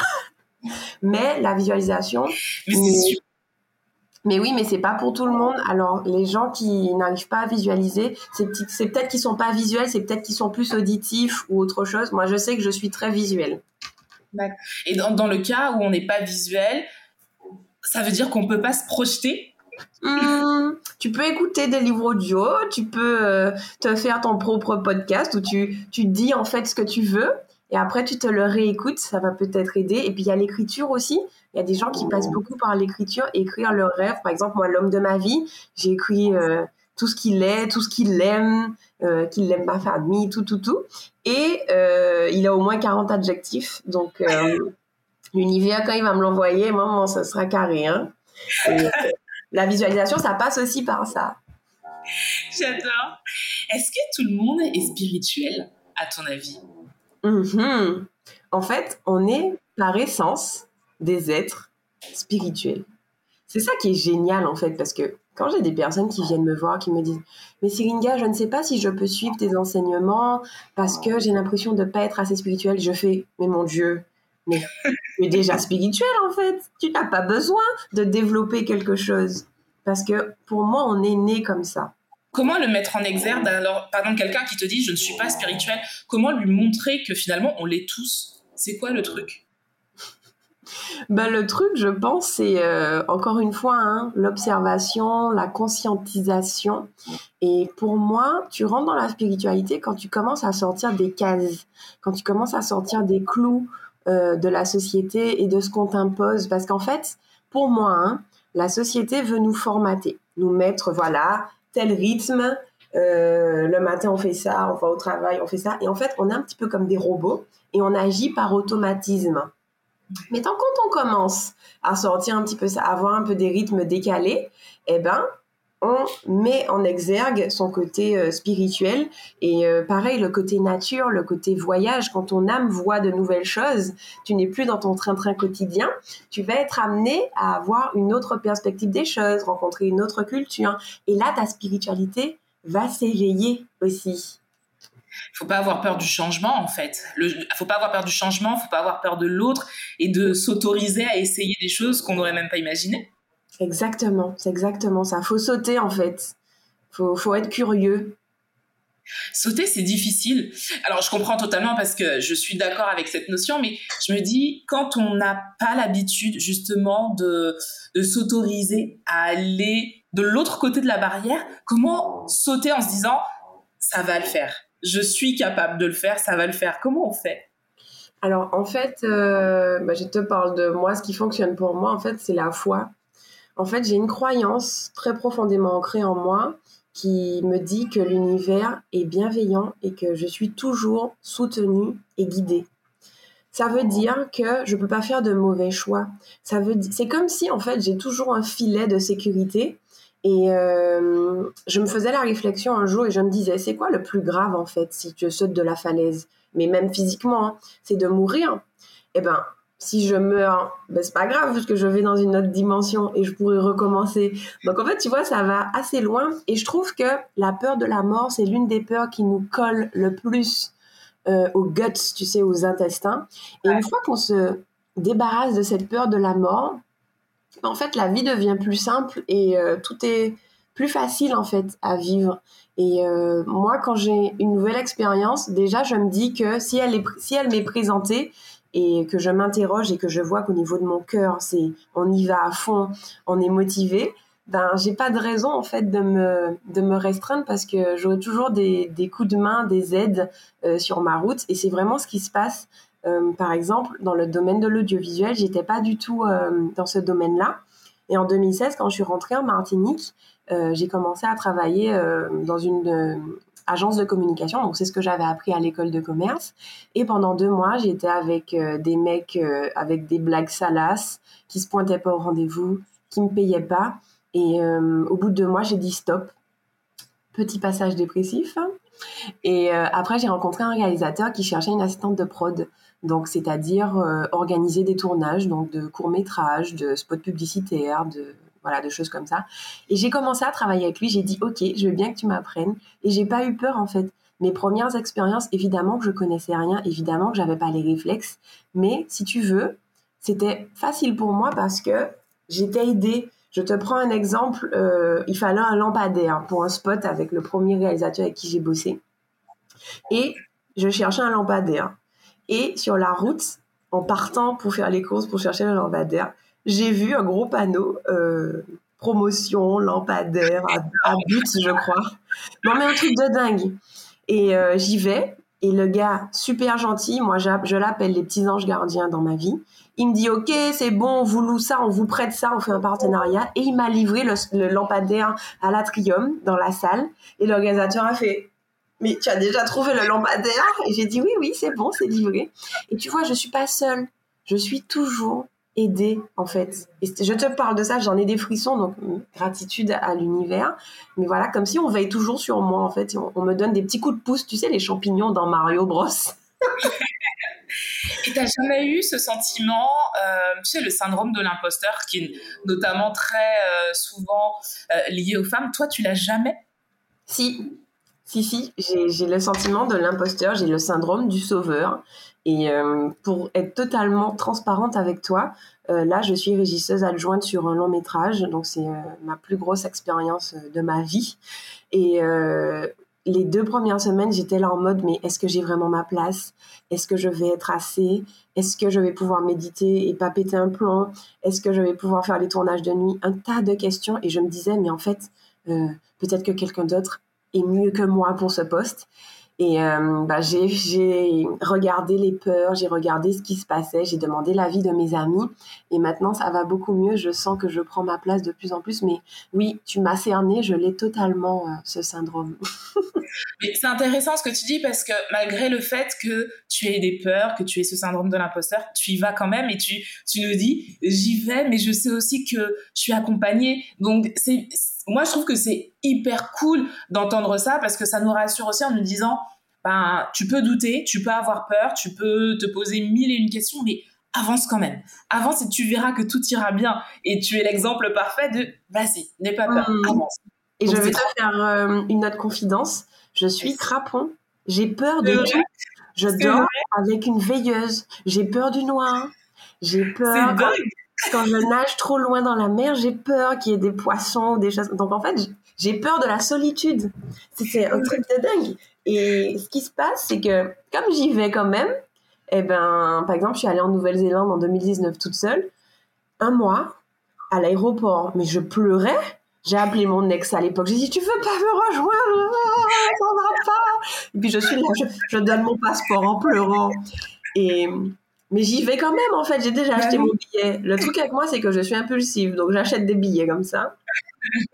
[LAUGHS] mais la visualisation. Mais, oui, mais c'est pas pour tout le monde. Alors, les gens qui n'arrivent pas à visualiser, c'est peut-être qu'ils sont pas visuels, c'est peut-être qu'ils sont plus auditifs ou autre chose. Moi, je sais que je suis très visuelle. Et dans, le cas où on n'est pas visuel, ça veut dire qu'on peut pas se projeter? Hmm, tu peux écouter des livres audio, tu peux euh, te faire ton propre podcast où tu, tu dis en fait ce que tu veux et après tu te le réécoutes, ça va peut-être aider. Et puis il y a l'écriture aussi. Il y a des gens qui passent beaucoup par l'écriture, écrire leurs rêves. Par exemple, moi, l'homme de ma vie, j'ai écrit euh, tout ce qu'il est, tout ce qu'il aime, qu'il aime ma famille, tout, tout, tout. Et il a au moins 40 adjectifs. Donc, [LAUGHS] l'univers, quand il va me l'envoyer, moi, ça sera carré. Hein. la visualisation, ça passe aussi par ça. J'adore. Est-ce que tout le monde est spirituel, à ton avis? Mm-hmm. En fait, on est par essence des êtres spirituels. C'est ça qui est génial, en fait, parce que quand j'ai des personnes qui viennent me voir, qui me disent Mais Siringa, je ne sais pas si je peux suivre tes enseignements parce que j'ai l'impression de ne pas être assez spirituel, je fais Mais mon Dieu, mais tu es déjà spirituel en fait. Tu n'as pas besoin de développer quelque chose. Parce que pour moi, on est né comme ça. Comment le mettre en exergue alors, Par exemple, quelqu'un qui te dit je ne suis pas spirituel, comment lui montrer que finalement on l'est tous? C'est quoi le truc? Ben, le truc, je pense, c'est euh, encore une fois hein, l'observation, la conscientisation. Et pour moi, tu rentres dans la spiritualité quand tu commences à sortir des cases, quand tu commences à sortir des clous euh, de la société et de ce qu'on t'impose. Parce qu'en fait, pour moi, hein, la société veut nous formater, nous mettre, voilà, tel rythme. Euh, le matin, on fait ça, on va au travail, on fait ça. Et en fait, on est un petit peu comme des robots et on agit par automatisme. Mais tant quand on commence à sortir un petit peu ça, à avoir un peu des rythmes décalés, eh ben, on met en exergue son côté euh, spirituel et euh, pareil le côté nature, le côté voyage. Quand ton âme voit de nouvelles choses, tu n'es plus dans ton train-train quotidien, tu vas être amené à avoir une autre perspective des choses, rencontrer une autre culture et là ta spiritualité va s'éveiller aussi. Il faut pas avoir peur du changement en fait. Il faut pas avoir peur du changement, il faut pas avoir peur de l'autre et de s'autoriser à essayer des choses qu'on n'aurait même pas imaginées. Exactement, c'est exactement ça. Faut sauter en fait. Faut, faut être curieux. Sauter, c'est difficile. Alors, je comprends totalement parce que je suis d'accord avec cette notion, mais je me dis, quand on n'a pas l'habitude justement de, de s'autoriser à aller de l'autre côté de la barrière, comment sauter en se disant, ça va le faire, je suis capable de le faire, ça va le faire. Comment on fait? Alors, en fait, euh, bah, je te parle de moi, ce qui fonctionne pour moi, en fait, c'est la foi. En fait, j'ai une croyance très profondément ancrée en moi qui me dit que l'univers est bienveillant et que je suis toujours soutenue et guidée. Ça veut dire que je ne peux pas faire de mauvais choix. Ça veut c'est comme si en fait j'ai toujours un filet de sécurité et euh, je me faisais la réflexion un jour et je me disais c'est quoi le plus grave en fait si tu sautes de la falaise, mais même physiquement, hein, c'est de mourir. Eh ben si je meurs, ben c'est pas grave puisque je vais dans une autre dimension et je pourrais recommencer. Donc en fait, tu vois, ça va assez loin et je trouve que la peur de la mort, c'est l'une des peurs qui nous colle le plus euh, aux guts, tu sais, aux intestins. Et une fois qu'on se débarrasse de cette peur de la mort, en fait, la vie devient plus simple et euh, tout est plus facile en fait à vivre. Et euh, moi, quand j'ai une nouvelle expérience, déjà, je me dis que si elle est, si elle m'est présentée, et que je m'interroge et que je vois qu'au niveau de mon cœur, c'est on y va à fond, on est motivé, ben j'ai pas de raison en fait de me de me restreindre parce que j'aurai toujours des, des, coups de main, des aides euh, sur ma route et c'est vraiment ce qui se passe. Euh, par exemple, dans le domaine de l'audiovisuel, j'étais pas du tout euh, dans ce domaine-là. Et en 2016, quand je suis rentrée en Martinique, j'ai commencé à travailler dans une agence de communication. Donc, c'est ce que j'avais appris à l'école de commerce. Et pendant deux mois, j'étais avec euh, des mecs euh, avec des blagues salaces qui se pointaient pas au rendez-vous, qui me payaient pas. Et euh, au bout de deux mois, j'ai dit stop. Petit passage dépressif. Et après, j'ai rencontré un réalisateur qui cherchait une assistante de prod. Donc, c'est-à-dire organiser des tournages, donc de courts métrages, de spots publicitaires, de voilà, de choses comme ça. Et j'ai commencé à travailler avec lui. J'ai dit, OK, je veux bien que tu m'apprennes. Et j'ai pas eu peur, en fait. Mes premières expériences, évidemment que je connaissais rien, évidemment que j'avais pas les réflexes. Mais si tu veux, c'était facile pour moi parce que j'étais aidée. Je te prends un exemple. Euh, il fallait un lampadaire pour un spot avec le premier réalisateur avec qui j'ai bossé. Et je cherchais un lampadaire. Et sur la route, en partant pour faire les courses, pour chercher le lampadaire, j'ai vu un gros panneau euh, promotion, lampadaire, à, but, je crois. Non, mais un truc de dingue. Et euh, j'y vais. Et le gars, super gentil, moi je l'appelle les petits anges gardiens dans ma vie. Il me dit ok, c'est bon, on vous loue ça, on vous prête ça, on fait un partenariat. Et il m'a livré le, lampadaire à l'atrium dans la salle. Et l'organisateur a fait mais tu as déjà trouvé le lampadaire? Et j'ai dit oui, oui, c'est bon, c'est livré. Et tu vois, je suis pas seule. Je suis toujours aidée, en fait. Et je te parle de ça, j'en ai des frissons, donc gratitude à l'univers. Mais voilà, comme si on veille toujours sur moi, en fait. On, on me donne des petits coups de pouce, tu sais, les champignons dans Mario Bros. [LAUGHS] Et t'as jamais eu ce sentiment, euh, tu sais, le syndrome de l'imposteur, qui est notamment très euh, souvent euh, lié aux femmes. Toi, tu l'as jamais? Si, si, si. J'ai le sentiment de l'imposteur, j'ai le syndrome du sauveur. Et pour être totalement transparente avec toi, là, je suis régisseuse adjointe sur un long métrage, donc c'est ma plus grosse expérience de ma vie. Et les deux premières semaines, j'étais là en mode, mais est-ce que j'ai vraiment ma place? Est-ce que je vais être assez? Est-ce que je vais pouvoir méditer et pas péter un plomb? Est-ce que je vais pouvoir faire les tournages de nuit? Un tas de questions. Et je me disais, mais en fait, euh, peut-être que quelqu'un d'autre est mieux que moi pour ce poste. Et euh, bah, j'ai regardé les peurs, j'ai regardé ce qui se passait, j'ai demandé l'avis de mes amis. Et maintenant, ça va beaucoup mieux. Je sens que je prends ma place de plus en plus. Mais oui, tu m'as cerné, je l'ai totalement, euh, ce syndrome. [LAUGHS] c'est intéressant ce que tu dis parce que malgré le fait que tu aies des peurs, que tu aies ce syndrome de l'imposteur, tu y vas quand même et tu, tu nous dis, j'y vais, mais je sais aussi que je suis accompagnée. Donc, c'est moi, je trouve que c'est hyper cool d'entendre ça parce que ça nous rassure aussi en nous disant, ben, tu peux douter, tu peux avoir peur, tu peux te poser mille et une questions, mais avance quand même. Avance et tu verras que tout ira bien. Et tu es l'exemple parfait de, vas-y, n'aie pas peur, mmh. avance. Et je vais te faire euh, une autre confidence. Je suis crapon. J'ai peur de tout. Je dors avec une veilleuse. J'ai peur du noir. J'ai peur quand je nage trop loin dans la mer, j'ai peur qu'il y ait des poissons ou des choses. Donc en fait, j'ai peur de la solitude. C'est un truc de dingue. Et ce qui se passe, c'est que comme j'y vais quand même, eh ben, par exemple, je suis allée en Nouvelle-Zélande en 2019 toute seule, un mois à l'aéroport, mais je pleurais. J'ai appelé mon ex à l'époque. J'ai dit, tu veux pas me rejoindre? Ça va pas. Et puis je suis là, je, je donne mon passeport en pleurant. Et mais j'y vais quand même, en fait. J'ai déjà bah acheté mon billet. Le truc avec moi, c'est que je suis impulsive. Donc, j'achète des billets comme ça.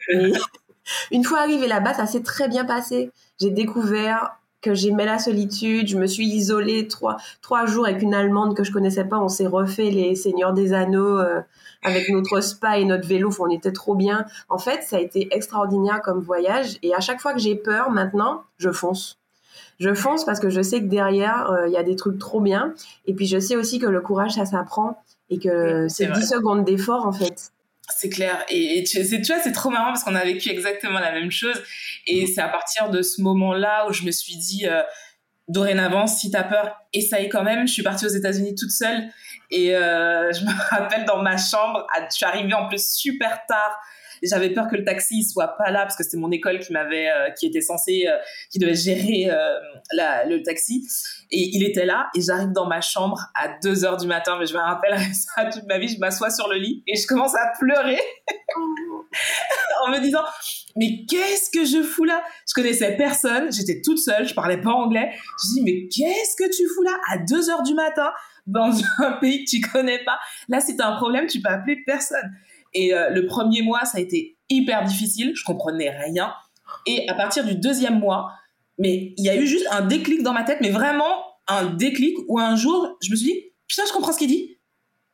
Et [LAUGHS] une fois arrivée là-bas, ça s'est très bien passé. J'ai découvert que j'aimais la solitude. Je me suis isolée trois, trois jours avec une Allemande que je connaissais pas. On s'est refait les Seigneurs des Anneaux euh, avec notre spa et notre vélo. On était trop bien. En fait, ça a été extraordinaire comme voyage. Et à chaque fois que j'ai peur, maintenant, je fonce je fonce parce que je sais que derrière, euh, il y a des trucs trop bien. Et puis, je sais aussi que le courage, ça s'apprend et que c'est 10 secondes d'effort, en fait. C'est clair. Et, tu, tu, vois, c'est trop marrant parce qu'on a vécu exactement la même chose. Et c'est à partir de ce moment-là où je me suis dit, euh, dorénavant, si t'as peur, essaye quand même. Je suis partie aux États-Unis toute seule. Et euh, je me [LAUGHS] rappelle dans ma chambre, je suis arrivée en plus super tard j'avais peur que le taxi soit pas là parce que c'était mon école qui m'avait, euh, qui était censé, euh, qui devait gérer euh, le taxi. Et il était là et j'arrive dans ma chambre à 2 heures du matin, mais je me rappelle [LAUGHS] ça toute ma vie. Je m'assois sur le lit et je commence à pleurer [LAUGHS] en me disant mais qu'est-ce que je fous là? Je connaissais personne, j'étais toute seule, je parlais pas anglais. Je dis mais qu'est-ce que tu fous là? À 2 heures du matin dans un [LAUGHS] pays que tu connais pas Là, si t'as un problème, tu peux appeler personne. Et euh, le premier mois, ça a été hyper difficile, je comprenais rien. Et à partir du deuxième mois, mais il y a eu juste un déclic dans ma tête, mais vraiment un déclic où un jour, je me suis dit, putain, je comprends ce qu'il dit.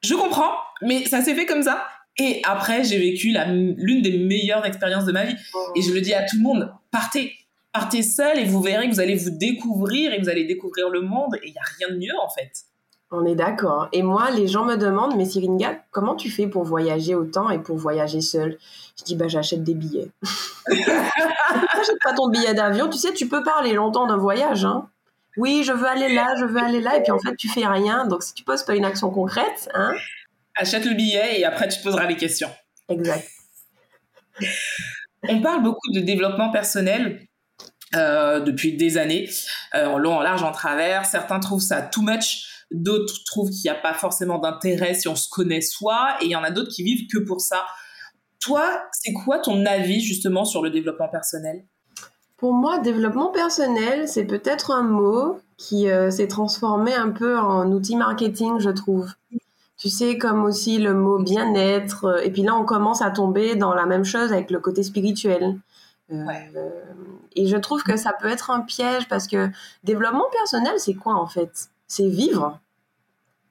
Je comprends, mais ça s'est fait comme ça. Et après, j'ai vécu l'une des meilleures expériences de ma vie. Et je le dis à tout le monde, partez. Partez seul et vous verrez que vous allez vous découvrir et vous allez découvrir le monde. Et il n'y a rien de mieux, en fait. On est d'accord. Et moi, les gens me demandent, mais Syringa, comment tu fais pour voyager autant et pour voyager seul Je dis, bah, j'achète des billets. [LAUGHS] j'achète pas ton billet d'avion. Tu sais, tu peux parler longtemps d'un voyage. Hein. Oui, je veux aller là, je veux aller là. Et puis, en fait, tu fais rien. Donc, si tu poses pas une action concrète, hein Achète le billet et après, tu poseras les questions. Exact. On parle beaucoup de développement personnel. Euh, depuis des années, euh, en long, en large, en travers. Certains trouvent ça too much. D'autres trouvent qu'il n'y a pas forcément d'intérêt si on se connaît soi. Et il y en a d'autres qui vivent que pour ça. Toi, c'est quoi ton avis justement sur le développement personnel? Pour moi, développement personnel, c'est peut-être un mot qui euh, s'est transformé un peu en outil marketing, je trouve. Tu sais, comme aussi le mot bien-être. Et puis là, on commence à tomber dans la même chose avec le côté spirituel. Euh, et je trouve que ça peut être un piège parce que développement personnel, c'est quoi en fait? C'est vivre.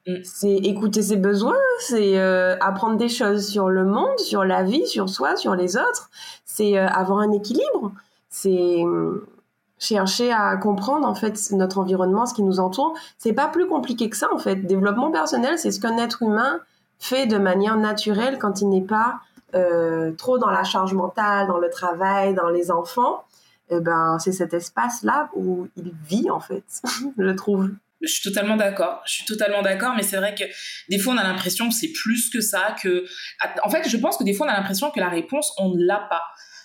Mm. C'est écouter ses besoins, c'est euh, apprendre des choses sur le monde, sur la vie, sur soi, sur les autres. C'est euh, avoir un équilibre. C'est chercher à comprendre en fait notre environnement, ce qui nous entoure. C'est pas plus compliqué que ça en fait. Développement personnel, c'est ce qu'un être humain fait de manière naturelle quand il n'est pas euh, trop dans la charge mentale, dans le travail, dans les enfants. Et eh ben, c'est cet espace-là où il vit en fait, [LAUGHS] je trouve. Je suis totalement d'accord. Je suis totalement d'accord, mais c'est vrai que des fois on a l'impression que c'est plus que ça. Que, en fait, je pense que des fois on a l'impression que la réponse on ne l'a pas,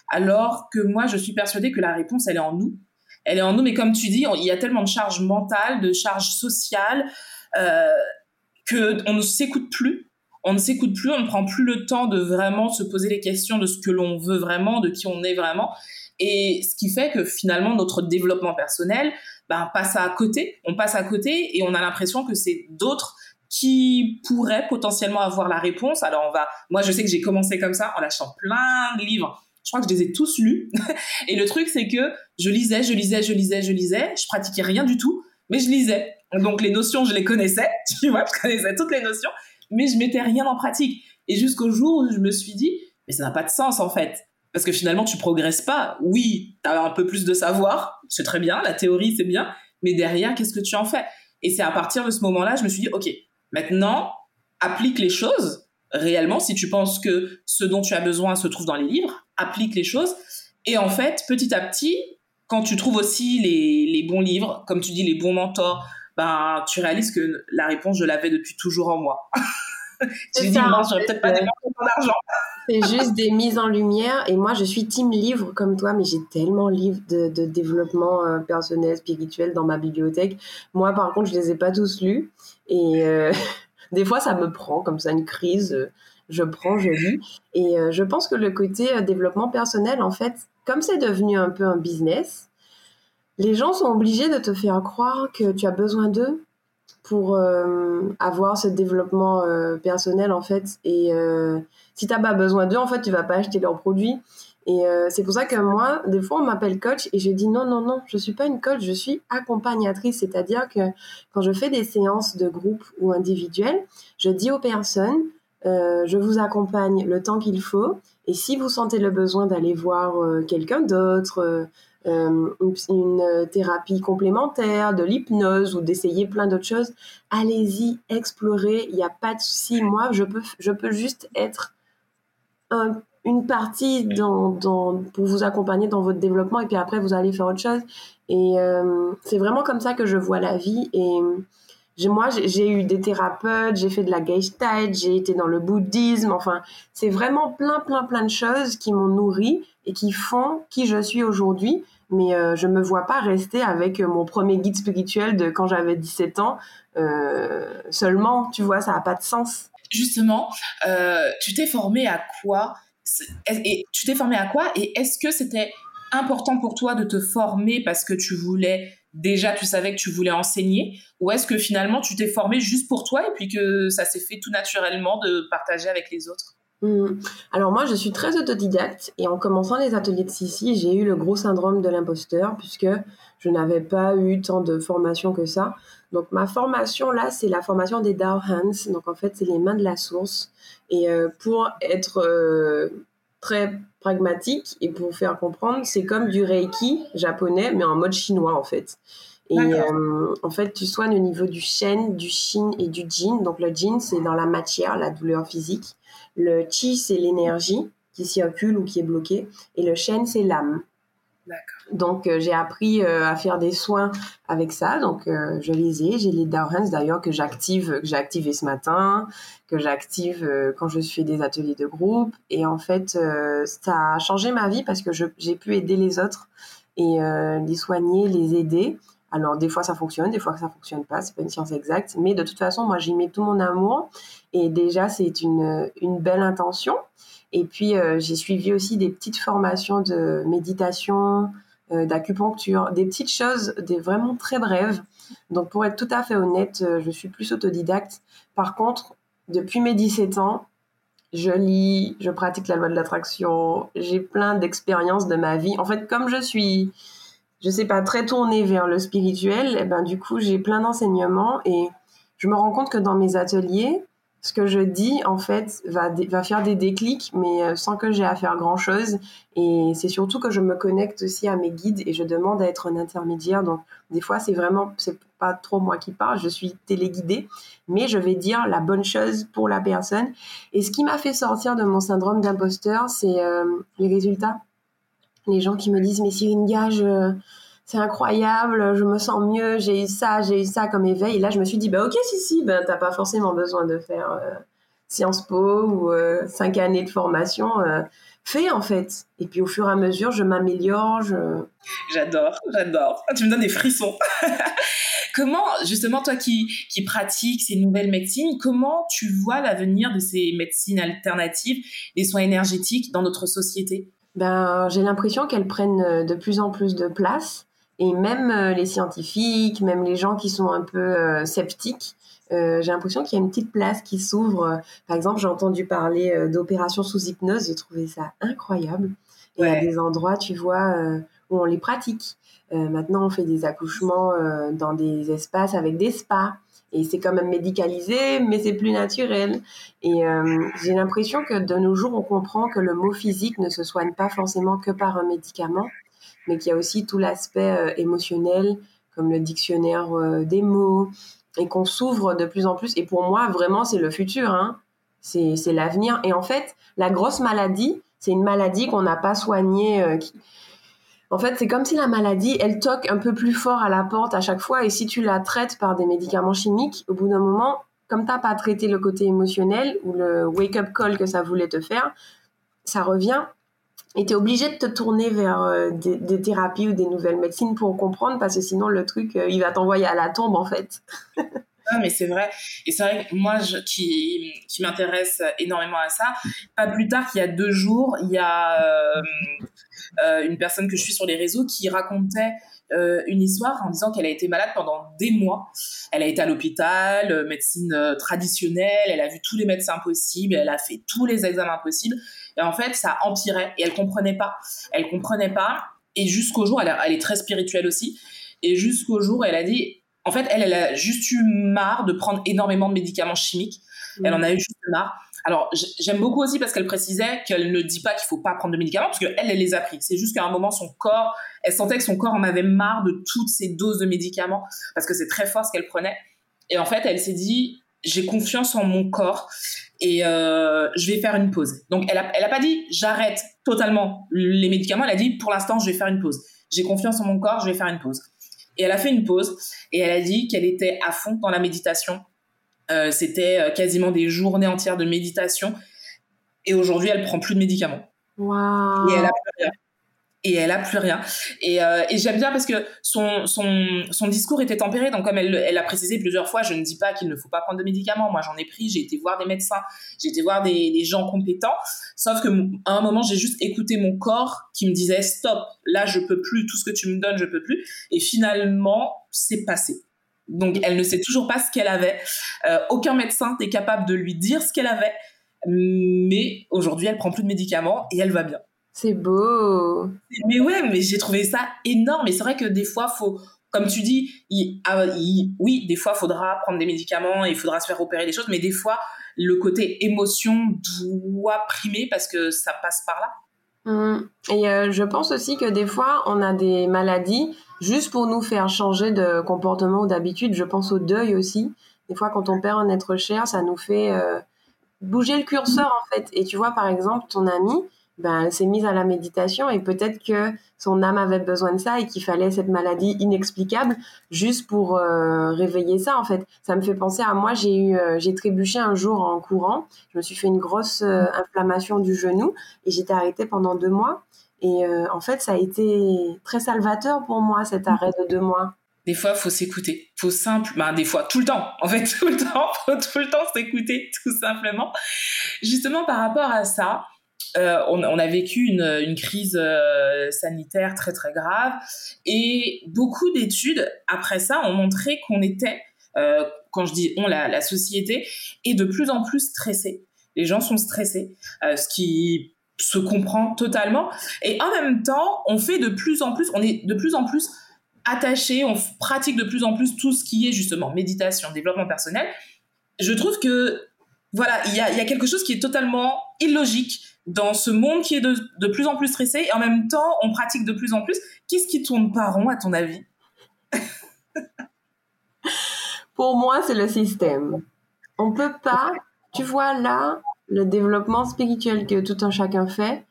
alors que moi je suis persuadée que la réponse elle est en nous elle est en nous, mais comme tu dis, il y a tellement de charges mentales, de charges sociales, euh, que on ne s'écoute plus. On ne s'écoute plus, on ne prend plus le temps de vraiment se poser les questions de ce que l'on veut vraiment, de qui on est vraiment. Et ce qui fait que finalement, notre développement personnel ben, passe à côté. On passe à côté et on a l'impression que c'est d'autres qui pourraient potentiellement avoir la réponse. Alors on va, moi je sais que j'ai commencé comme ça en lâchant plein de livres je crois que je les ai tous lus. [LAUGHS] et le truc, c'est que je lisais, je lisais, je lisais, je lisais. Je pratiquais rien du tout, mais je lisais. Donc les notions, je les connaissais. [LAUGHS] Tu vois, je connaissais toutes les notions, mais je mettais rien en pratique. Et jusqu'au jour où je me suis dit, mais ça n'a pas de sens en fait. Parce que finalement, tu progresses pas. Oui, tu as un peu plus de savoir, c'est très bien, la théorie, c'est bien, mais derrière, qu'est-ce que tu en fais? Et c'est à partir de ce moment-là, je me suis dit, OK, maintenant, applique les choses réellement si tu penses que ce dont tu as besoin se trouve dans les livres applique les choses. Et en fait, petit à petit, quand tu trouves aussi les, les bons livres, comme tu dis, les bons mentors, ben, tu réalises que la réponse, je l'avais depuis toujours en moi. [LAUGHS] tu dis, non, j'aurais peut-être pas dépensé mon argent. C'est juste des mises en lumière. Et moi, je suis team livre comme toi, mais j'ai tellement de livres de, de développement euh, personnel, spirituel dans ma bibliothèque. Moi, par contre, je les ai pas tous lus. Et euh, [LAUGHS] des fois, ça me prend comme ça une crise je prends, je lis. Et euh, je pense que le côté développement personnel, en fait, comme c'est devenu un peu un business, les gens sont obligés de te faire croire que tu as besoin d'eux pour euh, avoir ce développement personnel, en fait. Et si tu n'as pas besoin d'eux, en fait, tu vas pas acheter leurs produits. Et c'est pour ça que moi, des fois, on m'appelle coach et je dis non, non, non, je suis pas une coach, je suis accompagnatrice. C'est-à-dire que quand je fais des séances de groupe ou individuelles, je dis aux personnes, euh, je vous accompagne le temps qu'il faut. Et si vous sentez le besoin d'aller voir euh, quelqu'un d'autre, euh, une thérapie complémentaire, de l'hypnose ou d'essayer plein d'autres choses, allez-y, explorez. Il n'y a pas de souci. Moi, je peux, je peux juste être une partie dans, pour vous accompagner dans votre développement et puis après, vous allez faire autre chose. Et c'est vraiment comme ça que je vois la vie. Et moi, j'ai eu des thérapeutes, j'ai fait de la Gestalt, j'ai été dans le bouddhisme. Enfin, c'est vraiment plein, plein, plein de choses qui m'ont nourri et qui font qui je suis aujourd'hui. Mais euh, je me vois pas rester avec mon premier guide spirituel de quand j'avais 17 ans euh, seulement. Tu vois, ça n'a pas de sens. Justement, euh, tu t'es formé à quoi? Et tu t'es formé à quoi? Et est-ce que c'était important pour toi de te former parce que tu voulais déjà tu savais que tu voulais enseigner? Ou est-ce que finalement tu t'es formé juste pour toi et puis que ça s'est fait tout naturellement de partager avec les autres? Alors moi je suis très autodidacte et en commençant les ateliers de Sissi j'ai eu le gros syndrome de l'imposteur puisque je n'avais pas eu tant de formation que ça. Donc ma formation là c'est la formation des Dao Hands donc en fait c'est les mains de la source et euh, pour être euh, très pragmatique et pour vous faire comprendre, c'est comme du Reiki japonais, mais en mode chinois en fait. Et euh, en fait, tu soignes au niveau du Shen, du Shin et du Jin. Donc le Jin, c'est dans la matière, la douleur physique. Le Chi, c'est l'énergie qui circule ou qui est bloquée. Et le Shen, c'est l'âme. Donc, euh, j'ai appris euh, à faire des soins avec ça. Donc, euh, je les ai. J'ai les Dowhands d'ailleurs que j'active, que j'ai activé ce matin, que j'active quand je fais des ateliers de groupe. Et en fait, ça a changé ma vie parce que j'ai pu aider les autres et les soigner, les aider. Alors, des fois, ça fonctionne, des fois, ça fonctionne pas. C'est pas une science exacte. Mais de toute façon, moi, j'y mets tout mon amour. Et déjà, c'est une, belle intention. Et puis, euh, j'ai suivi aussi des petites formations de méditation, euh, d'acupuncture, des petites choses, des vraiment très brèves. Donc, pour être tout à fait honnête, euh, je suis plus autodidacte. Par contre, depuis mes 17 ans, je lis, je pratique la loi de l'attraction, j'ai plein d'expériences de ma vie. En fait, comme je suis, je sais pas, très tournée vers le spirituel, eh ben, du coup, j'ai plein d'enseignements et je me rends compte que dans mes ateliers, ce que je dis, en fait, va, faire des déclics, mais euh, sans que j'ai à faire grand-chose. Et c'est surtout que je me connecte aussi à mes guides et je demande à être un intermédiaire. Donc, des fois, c'est vraiment, c'est pas trop moi qui parle, je suis téléguidée, mais je vais dire la bonne chose pour la personne. Et ce qui m'a fait sortir de mon syndrome d'imposteur, c'est euh, les résultats. Les gens qui me disent, mais Cyrine Gage, c'est incroyable, je me sens mieux, j'ai eu ça, j'ai eu ça comme éveil. Et là, je me suis dit, bah ok, si, si, ben, t'as pas forcément besoin de faire euh, Sciences Po ou euh, cinq années de formation. Euh, fais en fait. Et puis au fur et à mesure, je m'améliore. Je... J'adore, j'adore. Tu me donnes des frissons. [LAUGHS] comment, justement, toi qui, qui pratiques ces nouvelles médecines, comment tu vois l'avenir de ces médecines alternatives, des soins énergétiques dans notre société? Ben, J'ai l'impression qu'elles prennent de plus en plus de place. Et même euh, les scientifiques, même les gens qui sont un peu euh, sceptiques, euh, j'ai l'impression qu'il y a une petite place qui s'ouvre. Par exemple, j'ai entendu parler d'opérations sous hypnose, j'ai trouvé ça incroyable. Et il y a des endroits, tu vois, où on les pratique. maintenant, on fait des accouchements dans des espaces avec des spas. Et c'est quand même médicalisé, mais c'est plus naturel. Et j'ai l'impression que de nos jours, on comprend que le mot physique ne se soigne pas forcément que par un médicament, mais qu'il y a aussi tout l'aspect euh, émotionnel, comme le dictionnaire euh, des mots, et qu'on s'ouvre de plus en plus. Et pour moi, vraiment, c'est le futur, hein. c'est l'avenir. Et en fait, la grosse maladie, c'est une maladie qu'on n'a pas soignée. Euh, en fait, c'est comme si la maladie, elle toque un peu plus fort à la porte à chaque fois. Et si tu la traites par des médicaments chimiques, au bout d'un moment, comme tu n'as pas traité le côté émotionnel ou le wake-up call que ça voulait te faire, ça revient et tu es obligé de te tourner vers euh, des, thérapies ou des nouvelles médecines pour comprendre, parce que sinon, le truc, euh, il va t'envoyer à la tombe, en fait. [LAUGHS] Ah, mais c'est vrai. Et c'est vrai que moi, qui, qui m'intéresse énormément à ça, pas plus tard qu'il y a deux jours, il y a euh, une personne que je suis sur les réseaux qui racontait une histoire en disant qu'elle a été malade pendant des mois. Elle a été à l'hôpital, médecine traditionnelle, elle a vu tous les médecins possibles, elle a fait tous les examens possibles. Et en fait, ça empirait. Et elle comprenait pas. Elle comprenait pas. Et jusqu'au jour, elle, est très spirituelle aussi. Et jusqu'au jour, elle a dit, en fait, elle, elle a juste eu marre de prendre énormément de médicaments chimiques. Elle en a eu juste marre. Alors, j'aime beaucoup aussi parce qu'elle précisait qu'elle ne dit pas qu'il faut pas prendre de médicaments parce qu'elle, elle les a pris. C'est juste qu'à un moment, son corps, elle sentait que son corps en avait marre de toutes ces doses de médicaments parce que c'est très fort ce qu'elle prenait. Et en fait, elle s'est dit, j'ai confiance en mon corps et euh, je vais faire une pause. Donc elle a, elle a pas dit j'arrête totalement les médicaments, elle a dit pour l'instant je vais faire une pause. J'ai confiance en mon corps, je vais faire une pause. Et elle a fait une pause et elle a dit qu'elle était à fond dans la méditation. Euh, C'était euh, quasiment des journées entières de méditation. Et aujourd'hui, elle prend plus de médicaments. Wow. Et elle a et elle a plus rien. Et, euh, j'aime bien parce que son, discours était tempéré. Donc, comme elle, elle a précisé plusieurs fois, je ne dis pas qu'il ne faut pas prendre de médicaments. Moi, j'en ai pris. J'ai été voir des médecins. J'ai été voir des, des, gens compétents. Sauf que à un moment, j'ai juste écouté mon corps qui me disait stop. Là, je peux plus. Tout ce que tu me donnes, je peux plus. Et finalement, c'est passé. Donc, elle ne sait toujours pas ce qu'elle avait. Euh, aucun médecin n'est capable de lui dire ce qu'elle avait. Mais aujourd'hui, elle prend plus de médicaments et elle va bien. C'est beau. Mais ouais, mais j'ai trouvé ça énorme. Et c'est vrai que des fois, faut, comme tu dis, ah, oui, des fois, il faudra prendre des médicaments et il faudra se faire opérer des choses, mais des fois, le côté émotion doit primer parce que ça passe par là. Mmh. Et euh, je pense aussi que des fois, on a des maladies juste pour nous faire changer de comportement ou d'habitude. Je pense au deuil aussi. Des fois, quand on perd un être cher, ça nous fait euh, bouger le curseur en fait. Et tu vois, par exemple, ton ami, ben, elle s'est mise à la méditation et peut-être que son âme avait besoin de ça et qu'il fallait cette maladie inexplicable juste pour euh, réveiller ça en fait. Ça me fait penser à moi, j'ai eu euh, j'ai trébuché un jour en courant, je me suis fait une grosse euh, inflammation du genou et j'étais arrêtée pendant deux mois et en fait ça a été très salvateur pour moi cet arrêt de deux mois. Des fois, faut s'écouter. Faut simple, ben, des fois, tout le temps. En fait, [LAUGHS] tout le temps, faut tout le temps s'écouter, tout simplement. Justement, par rapport à ça, euh, on, a vécu une, crise euh, sanitaire très très grave et beaucoup d'études après ça ont montré qu'on était euh, quand je dis on, la, société est de plus en plus stressée. Les gens sont stressés, ce qui se comprend totalement. Et en même temps, on fait de plus en plus, on est de plus en plus attaché, on pratique de plus en plus tout ce qui est justement méditation, développement personnel. Je trouve que voilà, il y a, quelque chose qui est totalement illogique dans ce monde qui est de, de, plus en plus stressé et en même temps on pratique de plus en plus. Qu'est-ce qui tourne pas rond à ton avis? [LAUGHS] Pour moi, c'est le système. On peut pas, tu vois là, le développement spirituel que tout un chacun fait,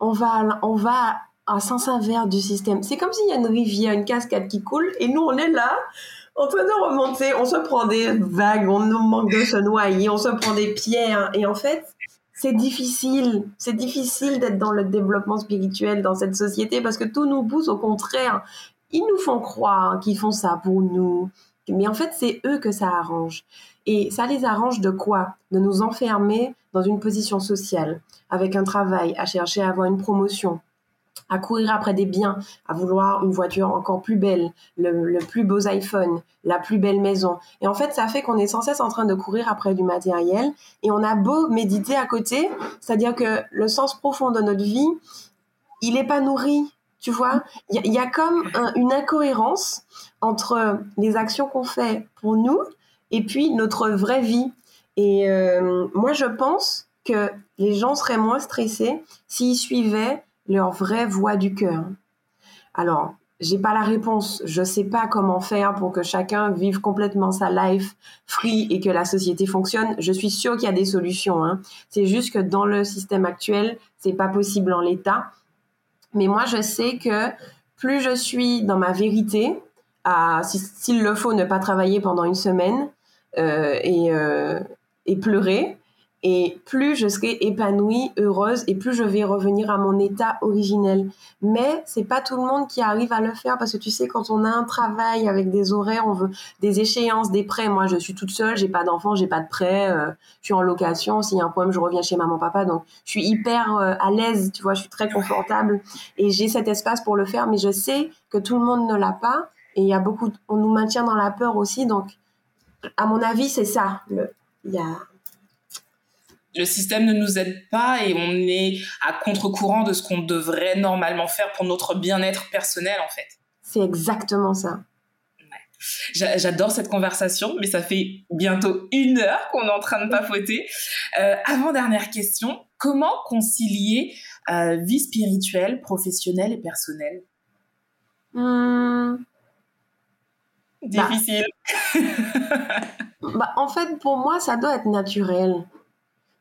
on va, on va à sens inverse du système. C'est comme s'il y a une rivière, une cascade qui coule, et nous, on est là, en train de remonter, on se prend des vagues, on nous manque de se noyer, on se prend des pierres, et en fait, c'est difficile. C'est difficile d'être dans le développement spirituel dans cette société parce que tout nous pousse au contraire. Ils nous font croire qu'ils font ça pour nous. Mais en fait, c'est eux que ça arrange. Et ça les arrange de quoi? De nous enfermer dans une position sociale, avec un travail, à chercher à avoir une promotion, à courir après des biens, à vouloir une voiture encore plus belle, le, plus beau iPhone, la plus belle maison. Et en fait, ça fait qu'on est sans cesse en train de courir après du matériel et on a beau méditer à côté, c'est-à-dire que le sens profond de notre vie, il n'est pas nourri. Tu vois, il y, a comme une incohérence entre les actions qu'on fait pour nous et puis notre vraie vie. Et euh, moi, je pense que les gens seraient moins stressés s'ils suivaient leur vraie voix du cœur. Alors, j'ai pas la réponse. Je sais pas comment faire pour que chacun vive complètement sa life free et que la société fonctionne. Je suis sûre qu'il y a des solutions. Hein. C'est juste que dans le système actuel, c'est pas possible en l'état. Mais moi, je sais que plus je suis dans ma vérité, à s'il le faut, ne pas travailler pendant une semaine euh, euh, et pleurer, et plus je serai épanouie, heureuse et plus je vais revenir à mon état originel. Mais c'est pas tout le monde qui arrive à le faire parce que tu sais quand on a un travail avec des horaires, on veut des échéances, des prêts. Moi, je suis toute seule, j'ai pas d'enfants, j'ai pas de prêts, euh, je suis en location, s'il y a un problème, je reviens chez maman papa donc je suis hyper euh, à l'aise, tu vois, je suis très confortable et j'ai cet espace pour le faire mais je sais que tout le monde ne l'a pas et il y a beaucoup on nous maintient dans la peur aussi donc à mon avis, c'est ça. Il y a le système ne nous aide pas et on est à contre-courant de ce qu'on devrait normalement faire pour notre bien-être personnel, en fait. C'est exactement ça. J'adore cette conversation, mais ça fait bientôt une heure qu'on est en train de papoter. Euh, avant-dernière question, comment concilier euh, vie spirituelle, professionnelle et personnelle? Hmm. Difficile. [LAUGHS] bah, en fait, pour moi, ça doit être naturel.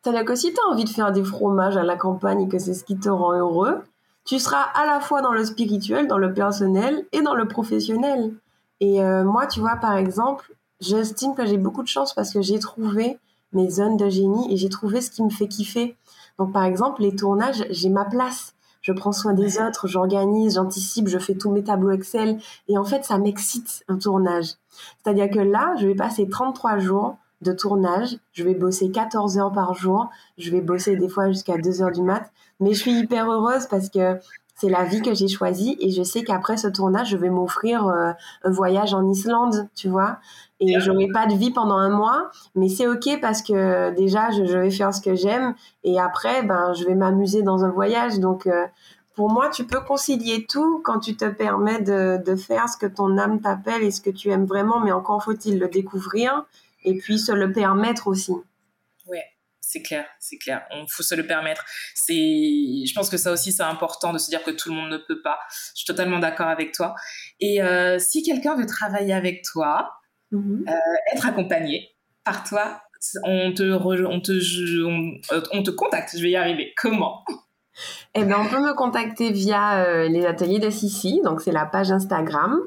C'est-à-dire que si tu as envie de faire des fromages à la campagne et que c'est ce qui te rend heureux, tu seras à la fois dans le spirituel, dans le personnel et dans le professionnel. Et euh, moi, tu vois, par exemple, j'estime que j'ai beaucoup de chance parce que j'ai trouvé mes zones de génie et j'ai trouvé ce qui me fait kiffer. Donc, par exemple, les tournages, j'ai ma place. Je prends soin des autres, j'organise, j'anticipe, je fais tous mes tableaux Excel. Et en fait, ça m'excite un tournage. C'est-à-dire que là, je vais passer 33 jours de tournage. Je vais bosser 14 heures par jour. Je vais bosser des fois jusqu'à 2 heures du mat. Mais je suis hyper heureuse parce que c'est la vie que j'ai choisie et je sais qu'après ce tournage, je vais m'offrir euh, un voyage en Islande, tu vois. Et j'aurai pas de vie pendant un mois, mais c'est ok parce que déjà, je, vais faire ce que j'aime et après, ben, je vais m'amuser dans un voyage. Donc, euh, pour moi, tu peux concilier tout quand tu te permets de, de faire ce que ton âme t'appelle et ce que tu aimes vraiment, mais encore faut-il le découvrir et puis se le permettre aussi. Ouais, c'est clair, c'est clair. On faut se le permettre. C'est, je pense que ça aussi c'est important de se dire que tout le monde ne peut pas. Je suis totalement d'accord avec toi. Et euh, si quelqu'un veut travailler avec toi, mm-hmm. euh, être accompagné par toi, on te, on te, on, te contacte. Je vais y arriver. Comment? Eh bien, on peut me contacter via euh, les ateliers de Sissi, donc c'est la page Instagram.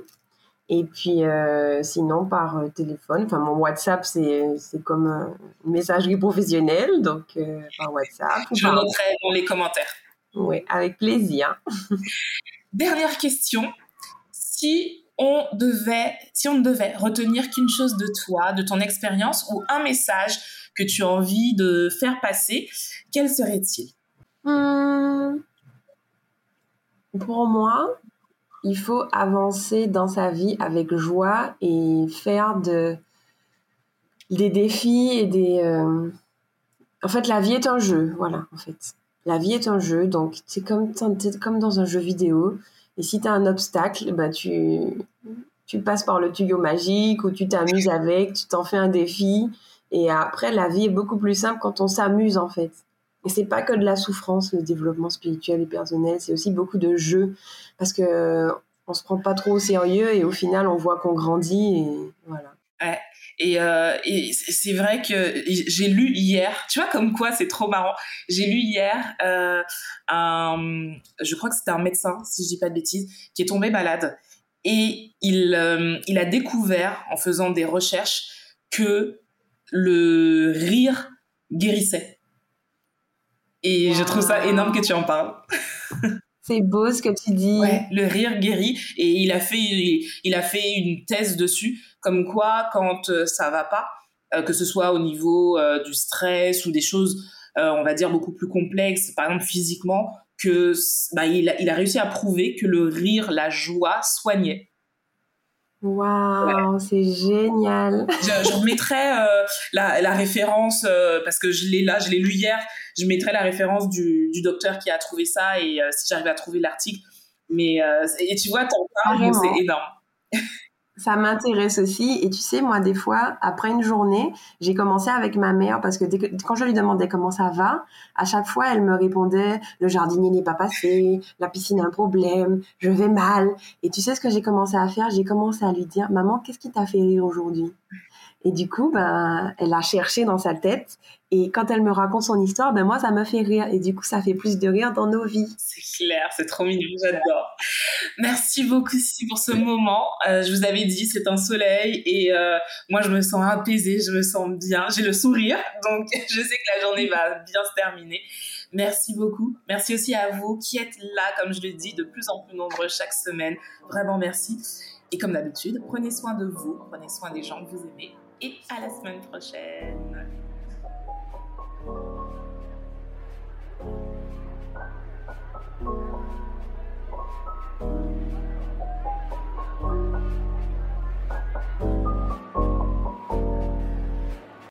Et puis, euh, sinon, par euh, téléphone, enfin, mon WhatsApp, c'est, c'est comme une messagerie professionnelle, donc euh, par WhatsApp. Je noterai dans les commentaires. Oui, avec plaisir. [LAUGHS] Dernière question. Si on devait, si on ne devait retenir qu'une chose de toi, de ton expérience ou un message que tu as envie de faire passer, quel serait-il? Hum, Pour moi, il faut avancer dans sa vie avec joie et faire de des défis et des. Euh, en fait, la vie est un jeu, voilà, en fait. La vie est un jeu, donc c'est comme, comme dans un jeu vidéo. Et si tu as un obstacle, bah, tu, tu passes par le tuyau magique ou tu t'amuses avec, tu t'en fais un défi. Et après, la vie est beaucoup plus simple quand on s'amuse, en fait. Et c'est pas que de la souffrance, le développement spirituel et personnel, c'est aussi beaucoup de jeu. Parce que on se prend pas trop au sérieux et au final, on voit qu'on grandit et voilà. Ouais. Et, euh, et c'est vrai que j'ai lu hier, tu vois comme quoi c'est trop marrant. J'ai lu hier euh, un, je crois que c'était un médecin, si je dis pas de bêtises, qui est tombé malade et il euh, il a découvert en faisant des recherches que le rire guérissait. Et je trouve ça énorme que tu en parles. C'est beau ce que tu dis. Ouais, le rire guérit. Et il a fait, il, a fait une thèse dessus, comme quoi quand euh, ça va pas, euh, que ce soit au niveau euh, du stress ou des choses, on va dire beaucoup plus complexes, par exemple physiquement, que bah, il, a, il a réussi à prouver que le rire, la joie soignait. Waouh, c'est génial. Je, je mettrai la, la, référence parce que je l'ai là, je l'ai lu hier je mettrai la référence du, du docteur qui a trouvé ça et euh, si j'arrive à trouver l'article. Mais euh, et tu vois, t'en parles, c'est énorme. [LAUGHS] Ça m'intéresse aussi. Et tu sais, moi, des fois, après une journée, j'ai commencé avec ma mère parce que, quand je lui demandais comment ça va, à chaque fois, elle me répondait le jardinier n'est pas passé, la piscine a un problème, je vais mal. Et tu sais ce que j'ai commencé à faire? J'ai commencé à lui dire Maman, qu'est-ce qui t'a fait rire aujourd'hui? Et du coup, ben, elle a cherché dans sa tête. Et quand elle me raconte son histoire, ben moi, ça me fait rire. Et du coup, ça fait plus de rire dans nos vies. C'est clair, c'est trop mignon, j'adore. Merci beaucoup pour ce moment. Euh, je vous avais dit, c'est un soleil. Et euh, moi, je me sens apaisée, je me sens bien. J'ai le sourire. Donc, [LAUGHS] je sais que la journée va bien se terminer. Merci beaucoup. Merci aussi à vous qui êtes là, comme je le dis, de plus en plus nombreux chaque semaine. Vraiment merci. Et comme d'habitude, prenez soin de vous, prenez soin des gens que vous aimez et à la semaine prochaine.